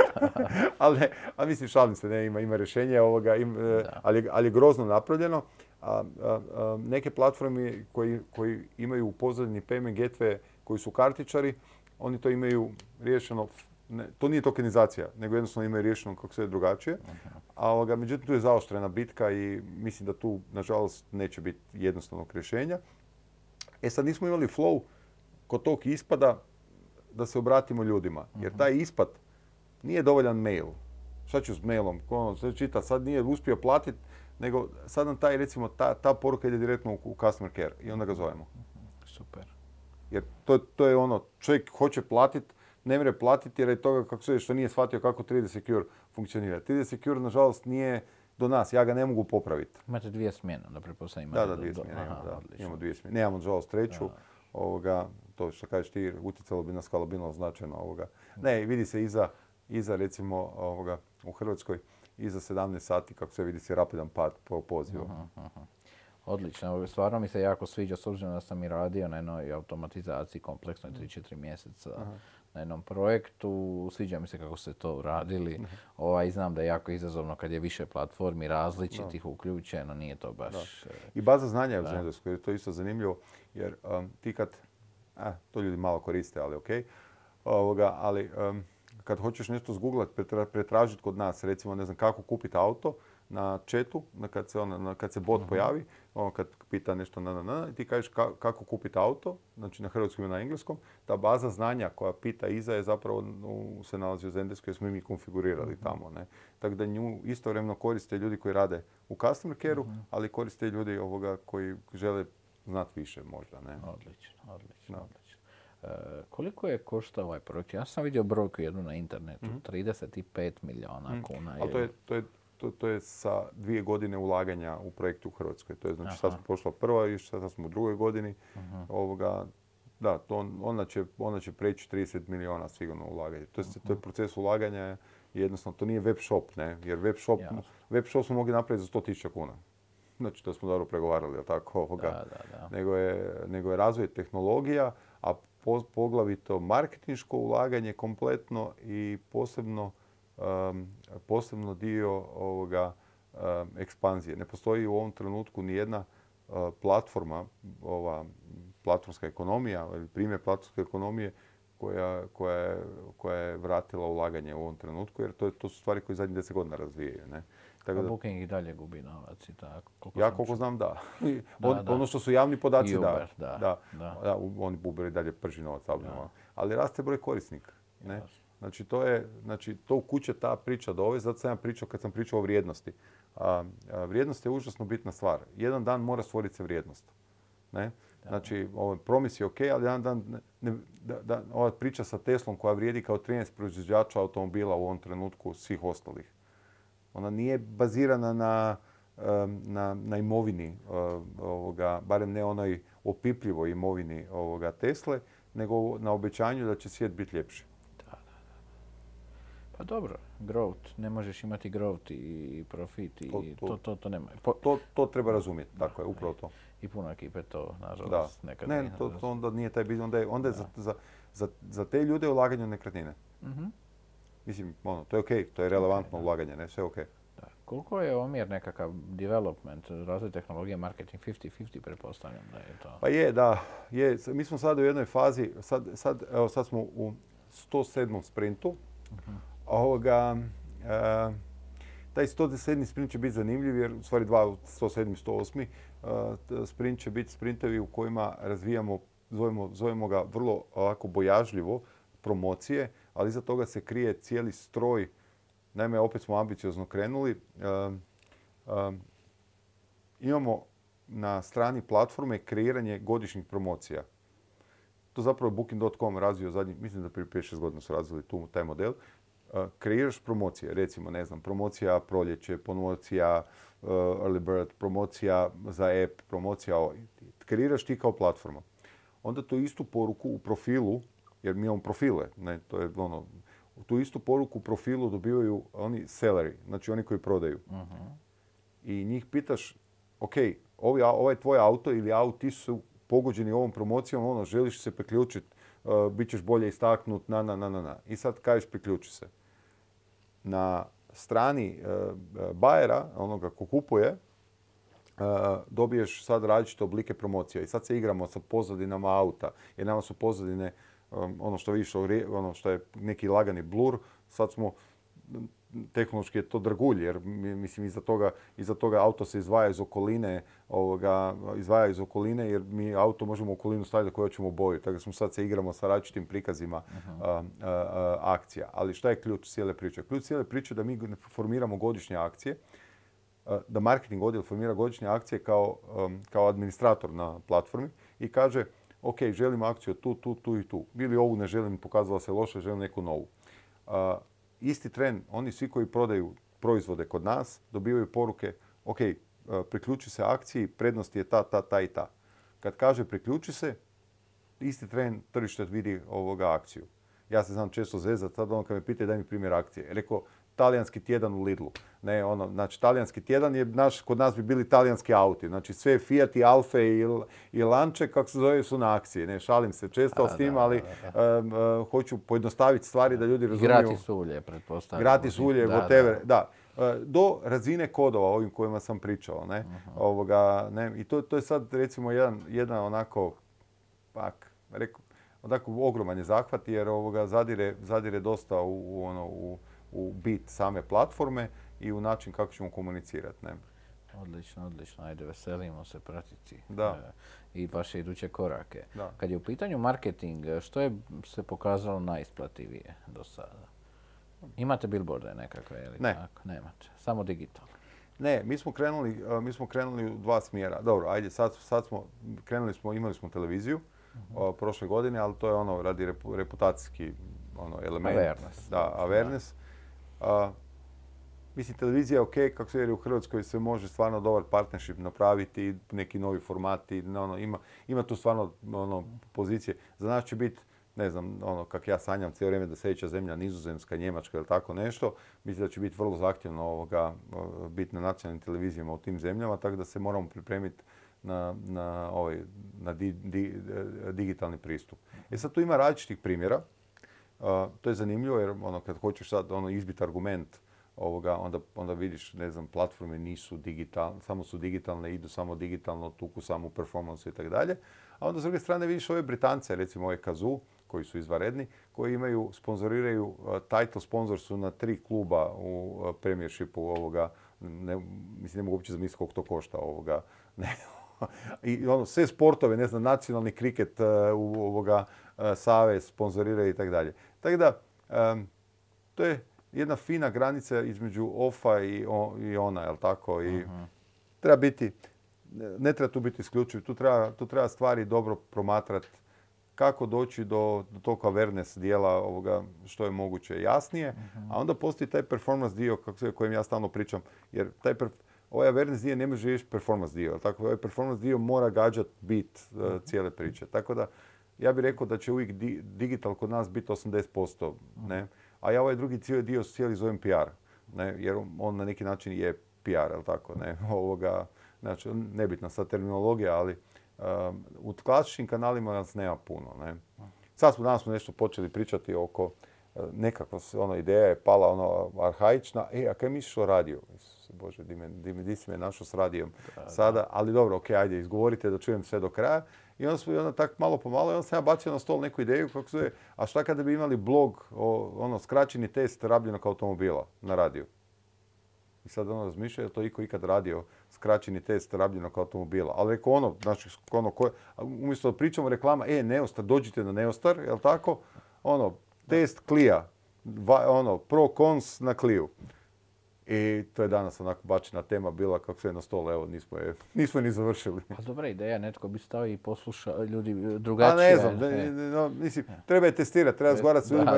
B: ali, ne, a mislim, šalim se, ne, ima, ima rješenje ovoga, im, e, ali, ali je grozno napravljeno. A, a, neke platforme koji, koji imaju u pozadini payment gateway koji su kartičari, oni to imaju riješeno, ne, to nije tokenizacija, nego jednostavno imaju riješeno kako sve drugačije. A ovoga, međutim, tu je zaoštrena bitka i mislim da tu, nažalost, neće biti jednostavnog rješenja. E sad nismo imali flow kod tog ispada da se obratimo ljudima. Jer taj ispad nije dovoljan mail. Šta ću s mailom? Ko ono sve čita, sad nije uspio platiti, nego sad nam taj, recimo, ta, ta poruka ide direktno u customer care i onda ga zovemo.
A: Super.
B: Jer to, to je ono, čovjek hoće platiti, ne mre platiti jer je toga kako se što nije shvatio kako 3D Secure funkcionira. 3D Secure nažalost nije do nas, ja ga ne mogu popraviti.
A: Imate dvije smjene, da pretpostavljam.
B: Da, da, dvije smjene, imamo, da. Imamo dvije smjene. Nemamo nažalost treću, ovoga, to što kažeš ti, utjecalo bi na skalabilnost značajno ovoga. Ne, vidi se iza, iza recimo ovoga, u Hrvatskoj, iza 17 sati, kako se vidi se rapidan pad po pozivu.
A: Odlično, stvarno mi se jako sviđa s obzirom da sam i radio na jednoj automatizaciji kompleksnoj 3-4 mjeseca na jednom projektu. Sviđa mi se kako ste to uradili. Ovaj, znam da je jako izazovno kad je više platformi različitih uključeno, nije to baš...
B: I baza znanja je u Zenderskoj, to je isto zanimljivo, jer um, ti kad, a, to ljudi malo koriste, ali ok, ovoga, ali um, kad hoćeš nešto zgooglat, pretražiti kod nas, recimo ne znam kako kupiti auto, na chatu, kad se, ona, kad se bot pojavi, on kad pita nešto na, na, na, i ti kažeš kako kupiti auto, znači na hrvatskom i na engleskom, ta baza znanja koja pita iza je zapravo se nalazi u Zendesku jer smo mi konfigurirali tamo. Ne? Tako da nju istovremeno koriste ljudi koji rade u customer care ali koriste i ljudi ovoga koji žele znati više možda. Ne?
A: Odlično, odlično, odlično. E, koliko je koštao ovaj projekt? Ja sam vidio brojku jednu na internetu, 35 milijuna kuna.
B: Ali to je, to je to, to, je sa dvije godine ulaganja u projektu u Hrvatskoj. To je znači sad smo pošla prva i sad smo u drugoj godini. Ovoga, da, to ona, će, ona će preći 30 milijuna sigurno ulaganja. To je, to je proces ulaganja jednostavno, to nije web shop, ne? Jer web shop, web shop smo mogli napraviti za 100.000 kuna. Znači, to smo dobro pregovarali, jel tako? Ovoga.
A: Da, da, da.
B: Nego, je, nego je razvoj tehnologija, a poglavito marketinško ulaganje kompletno i posebno posebno dio ovoga ekspanzije. Ne postoji u ovom trenutku ni jedna platforma, ova platformska ekonomija ili primjer platformske ekonomije koja, koja, je, koja je vratila ulaganje u ovom trenutku, jer to, to su stvari koje zadnjih deset godina razvijaju. Ne?
A: Tako da, Booking i dalje gubi novac i tako.
B: Koliko ja koliko znam da. da, Ono što su javni podaci
A: Uber,
B: da.
A: Da,
B: da. da. oni Uber i dalje prži novac. Ali raste broj korisnika. Ne? Znači, to je, znači, to u kuće ta priča dove, zato sam ja pričao kad sam pričao o vrijednosti. A, vrijednost je užasno bitna stvar. Jedan dan mora stvoriti se vrijednost. Ne? Znači, ovaj, promis je ok, ali jedan dan, ne, da, da, ova priča sa Teslom koja vrijedi kao 13 proizvođača automobila u ovom trenutku svih ostalih. Ona nije bazirana na, na, na imovini, ovoga, barem ne onoj opipljivoj imovini ovoga Tesle, nego na obećanju da će svijet biti ljepši.
A: Pa dobro, growth, ne možeš imati growth i profit i to, to, to, to nema.
B: to, to treba razumjeti, tako je, upravo to.
A: I puno ekipe to, nažalost, nekad
B: ne. Ne, to, to onda nije taj biznis, onda je, onda je za, za, za, za, te ljude ulaganje u nekretnine. Mm-hmm. Mislim, ono, to je okej, okay, to je relevantno okay, ulaganje, ne, sve okej. Okay.
A: Da. Koliko je omjer nekakav development, razvoj tehnologije, marketing 50-50, pretpostavljam da je to?
B: Pa je, da. Je. Mi smo sad u jednoj fazi, sad, sad, evo, sad smo u 107. sprintu. Uh-huh. Ovoga, e, taj 107. sprint će biti zanimljiv jer u stvari dva, 107. i 108. sprint će biti sprintevi u kojima razvijamo, zovemo, zovemo ga vrlo ovako bojažljivo, promocije, ali iza toga se krije cijeli stroj. Naime, opet smo ambiciozno krenuli. imamo na strani platforme kreiranje godišnjih promocija. To zapravo Booking.com razvio zadnjih, mislim da prije 5-6 godina su razvili tu, taj model. Kreiraš promocije, recimo, ne znam, promocija proljeće, promocija early bird, promocija za app, promocija Kreiraš ti kao platforma. Onda tu istu poruku u profilu, jer mi imamo profile, ne, to je ono, tu istu poruku u profilu dobivaju oni selleri, znači oni koji prodaju. Mhm. I njih pitaš, ok, ovaj tvoj auto ili auti su pogođeni ovom promocijom, ono, želiš se priključiti, uh, bit ćeš bolje istaknut, na, na, na, na, na. I sad kažeš priključi se. Na strani uh, bajera, onoga ko kupuje, uh, dobiješ sad različite oblike promocija. I sad se igramo sa pozadinama auta. Jer nama su pozadine, um, ono što vidiš, ono što je neki lagani blur, sad smo tehnološki je to dragulj, jer mislim iza toga, iza toga auto se izdvaja iz okoline, ovoga, izdvaja iz okoline jer mi auto možemo u okolinu staviti koju ćemo boju. Tako da smo sad se igramo sa različitim prikazima akcija. Ali šta je ključ cijele priče? Ključ cijele priče da mi formiramo godišnje akcije, da marketing odjel formira godišnje akcije kao, kao administrator na platformi i kaže ok, želim akciju tu, tu, tu i tu. Bili ovu ne želim, pokazala se loše, želim neku novu isti tren, oni svi koji prodaju proizvode kod nas, dobivaju poruke, ok, e, priključi se akciji, prednost je ta, ta, ta i ta. Kad kaže priključi se, isti tren tržište vidi ovoga akciju. Ja se znam često zezati, sad ono kad me pitaju daj mi primjer akcije. Rekao, talijanski tjedan u Lidlu. Ne, ono, znači, talijanski tjedan je, naš, kod nas bi bili talijanski auti. Znači, sve Fiat i Alfe i, i Lanče, kako se zove, su na akciji. Ne, šalim se često s tim, ali hoću pojednostaviti stvari da ljudi razumiju.
A: Gratis ulje, pretpostavljam.
B: Gratis ulje, da, whatever, da. E, do razine kodova, ovim kojima sam pričao, ne, ovoga, ne, i to, to je sad, recimo, jedan, jedan onako, pak, rekao, onako ogroman je zahvat jer ovoga zadire, zadire dosta u, u ono, u, u bit same platforme i u način kako ćemo komunicirati. Ne?
A: Odlično, odlično. Ajde, veselimo se pratiti da. E, i vaše iduće korake. Da. Kad je u pitanju marketing, što je se pokazalo najisplativije do sada? Imate billboarde nekakve ili
B: ne.
A: tako? Nemate. Samo digitalno.
B: Ne, mi smo krenuli, e, mi smo krenuli u dva smjera. Dobro, ajde, sad, sad smo, krenuli smo, imali smo televiziju uh prošle godine, ali to je ono radi reputacijski ono, element.
A: Awareness.
B: Da, awareness. Mislim, televizija je ok, kako se vjeri u Hrvatskoj se može stvarno dobar partnership napraviti, neki novi formati, ono, ima, ima tu stvarno ono, pozicije. Za nas će biti, ne znam, ono, kak ja sanjam cijelo vrijeme da sljedeća zemlja, Nizozemska, Njemačka ili tako nešto, mislim da će biti vrlo zahtjevno ovoga, biti na nacionalnim televizijama u tim zemljama, tako da se moramo pripremiti na, na, ovaj, na digitalni pristup. E sad tu ima različitih primjera to je zanimljivo jer ono, kad hoćeš sad ono, izbiti argument ovoga, onda, onda vidiš, ne znam, platforme nisu digitalne, samo su digitalne, idu samo digitalno, tuku samo performance i tako dalje. A onda s druge strane vidiš ove Britance, recimo ove Kazoo, koji su izvaredni, koji imaju, sponzoriraju, title sponsor su na tri kluba u premiershipu ovoga, ne, mislim ne mogu uopće zamisliti koliko to košta ovoga, ne, i ono, sve sportove, ne znam, nacionalni kriket uh, u ovoga, uh, savez sponzoriraju i tako dalje. Tako da, to je jedna fina granica između ofa i, i ona, jel tako? I treba biti, ne treba tu biti isključiv, tu treba, tu treba stvari dobro promatrati kako doći do, do tog awareness dijela ovoga što je moguće jasnije, a onda postoji taj performance dio kako kojem ja stalno pričam, jer taj ovaj awareness dio ne može riješiti performance dio, tako ovaj performance dio mora gađati bit uh, cijele priče. Tako da ja bih rekao da će uvijek digital kod nas biti 80%, ne? a ja ovaj drugi cijeli dio cijeli zovem PR, ne? jer on na neki način je PR, jel tako, ne? Ovoga, znači, nebitna sad terminologija, ali um, u klasičnim kanalima nas nema puno. Ne? Sad smo danas smo nešto počeli pričati oko uh, nekakva ona ideja je pala ono arhaična, e, a kaj misliš o radiju? Bože, di, me, di, si me našao s radijom sada, ali dobro, ok, ajde, izgovorite da čujem sve do kraja. I onda smo onda tak malo po malo i onda sam ja bacio na stol neku ideju kako se a šta kada bi imali blog o ono skraćeni test rabljenog automobila na radiju. I sad ono razmišlja je to iko ikad radio skraćeni test rabljenog automobila. Ali reko ono, znači ono koje, umjesto da pričamo reklama, e, Neostar, dođite na Neostar, jel tako? Ono, test klija, ono, pro cons na kliju. I to je danas onako bačena tema bila kako sve na stolu, evo nismo je, nismo ni završili.
A: Pa dobra ideja, netko bi stao i poslušao ljudi drugačije.
B: Pa ne znam, ne, no, mislim, treba je testirati, treba razgovarati s ljudima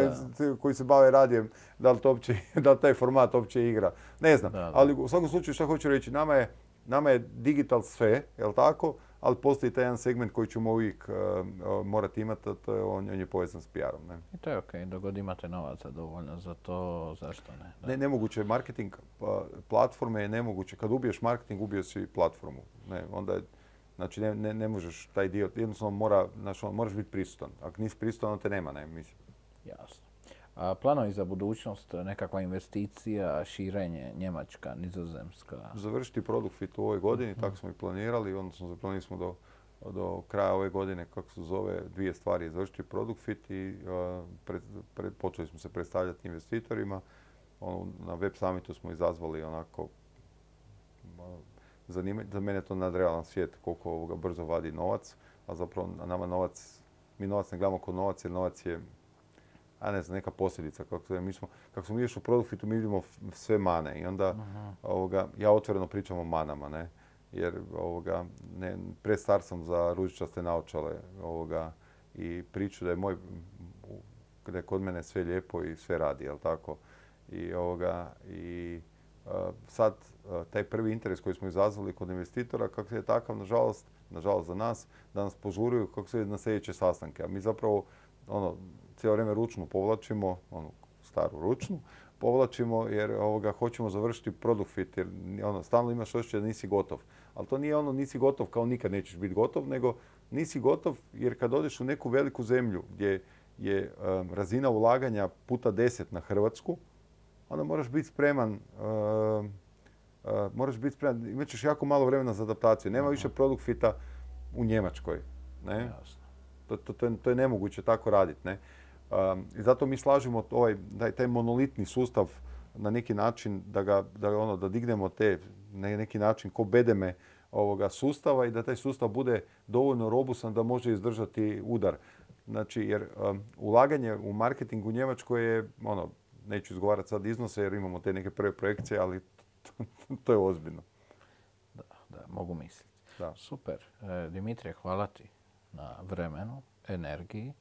B: koji se bave radijem, da li, to uopće, da li taj format uopće igra. Ne znam, ali u svakom slučaju što hoću reći, nama je, nama je digital sve, jel tako? Ali postoji taj jedan segment koji ćemo uvijek uh, morati imati, a to je on, on je povezan s PR-om. Ne?
A: I to je ok, dogod imate novaca dovoljno za to, zašto ne?
B: Da. Ne, nemoguće je marketing pa, platforme je nemoguće. Kad ubiješ marketing, ubio si platformu. Ne, onda je, znači ne, ne, ne možeš taj dio, jednostavno mora, znači, moraš biti prisutan. Ako nisi prisutan, onda te nema, ne, mislim.
A: Jasno. A planovi za budućnost, nekakva investicija, širenje, Njemačka, Nizozemska?
B: Završiti produkt fit u ovoj godini, mhm. tako smo i planirali, odnosno zaplanili smo do, do kraja ove godine, kako se zove, dvije stvari, završiti produkt fit i počeli smo se predstavljati investitorima. Ono, na web summitu smo izazvali onako zanimanje, za mene je to nadrealan svijet koliko ovoga brzo vadi novac, a zapravo nama novac, mi novac ne gledamo kao novac jer novac je a ne znam, neka posljedica. Kako, se, mi smo, kako smo išli u Produfitu, mi vidimo sve mane i onda ovoga, ja otvoreno pričam o manama, ne? Jer ovoga, ne, prestar sam za ružičaste naočale ovoga, i priču da je moj, da je kod mene sve lijepo i sve radi, jel tako? I, ovoga, i sad taj prvi interes koji smo izazvali kod investitora, kako je takav, nažalost, nažalost za nas, da nas požuruju kako se na sljedeće sastanke. A mi zapravo ono, cijelo vrijeme ručno povlačimo, onu staru ručnu, povlačimo jer ovoga, hoćemo završiti produkt fit jer ono, stalno imaš osjećaj da nisi gotov. Ali to nije ono nisi gotov kao nikad nećeš biti gotov, nego nisi gotov jer kad odeš u neku veliku zemlju gdje je razina ulaganja puta deset na Hrvatsku, onda moraš biti spreman moraš biti spreman, imat ćeš jako malo vremena za adaptaciju. Nema više produkt fita u Njemačkoj. Ne? To, to, to, je, to, je, nemoguće tako raditi. Ne? I zato mi slažemo ovaj, taj monolitni sustav na neki način da ga, da ono, da dignemo te na neki način ko bedeme ovoga sustava i da taj sustav bude dovoljno robusan da može izdržati udar. Znači, jer ulaganje u marketing u Njemačkoj je, ono, neću izgovarati sad iznose jer imamo te neke prve projekcije, ali to, je ozbiljno.
A: Da, da, mogu misliti. Da. Super. E, Dimitrije, hvala ti na vremenu, energiji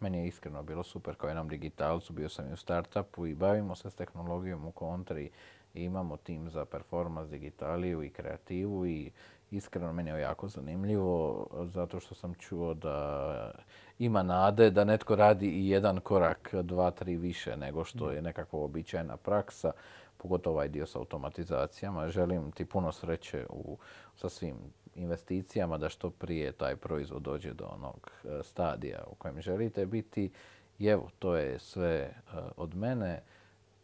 A: meni je iskreno bilo super kao jednom digitalcu, bio sam i u startupu i bavimo se s tehnologijom u kontri i imamo tim za performance, digitaliju i kreativu i iskreno meni je jako zanimljivo zato što sam čuo da ima nade da netko radi i jedan korak, dva, tri više nego što je nekakva običajna praksa, pogotovo ovaj dio s automatizacijama. Želim ti puno sreće u, sa svim investicijama da što prije taj proizvod dođe do onog e, stadija u kojem želite biti. I evo, to je sve e, od mene.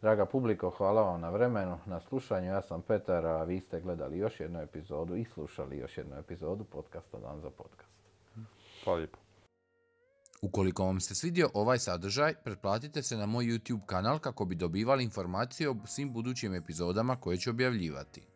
A: Draga publiko, hvala vam na vremenu, na slušanju. Ja sam Petar, a vi ste gledali još jednu epizodu i slušali još jednu epizodu podcasta Dan za podcast.
B: Hvala lijepo.
C: Ukoliko vam se svidio ovaj sadržaj, pretplatite se na moj YouTube kanal kako bi dobivali informacije o svim budućim epizodama koje ću objavljivati.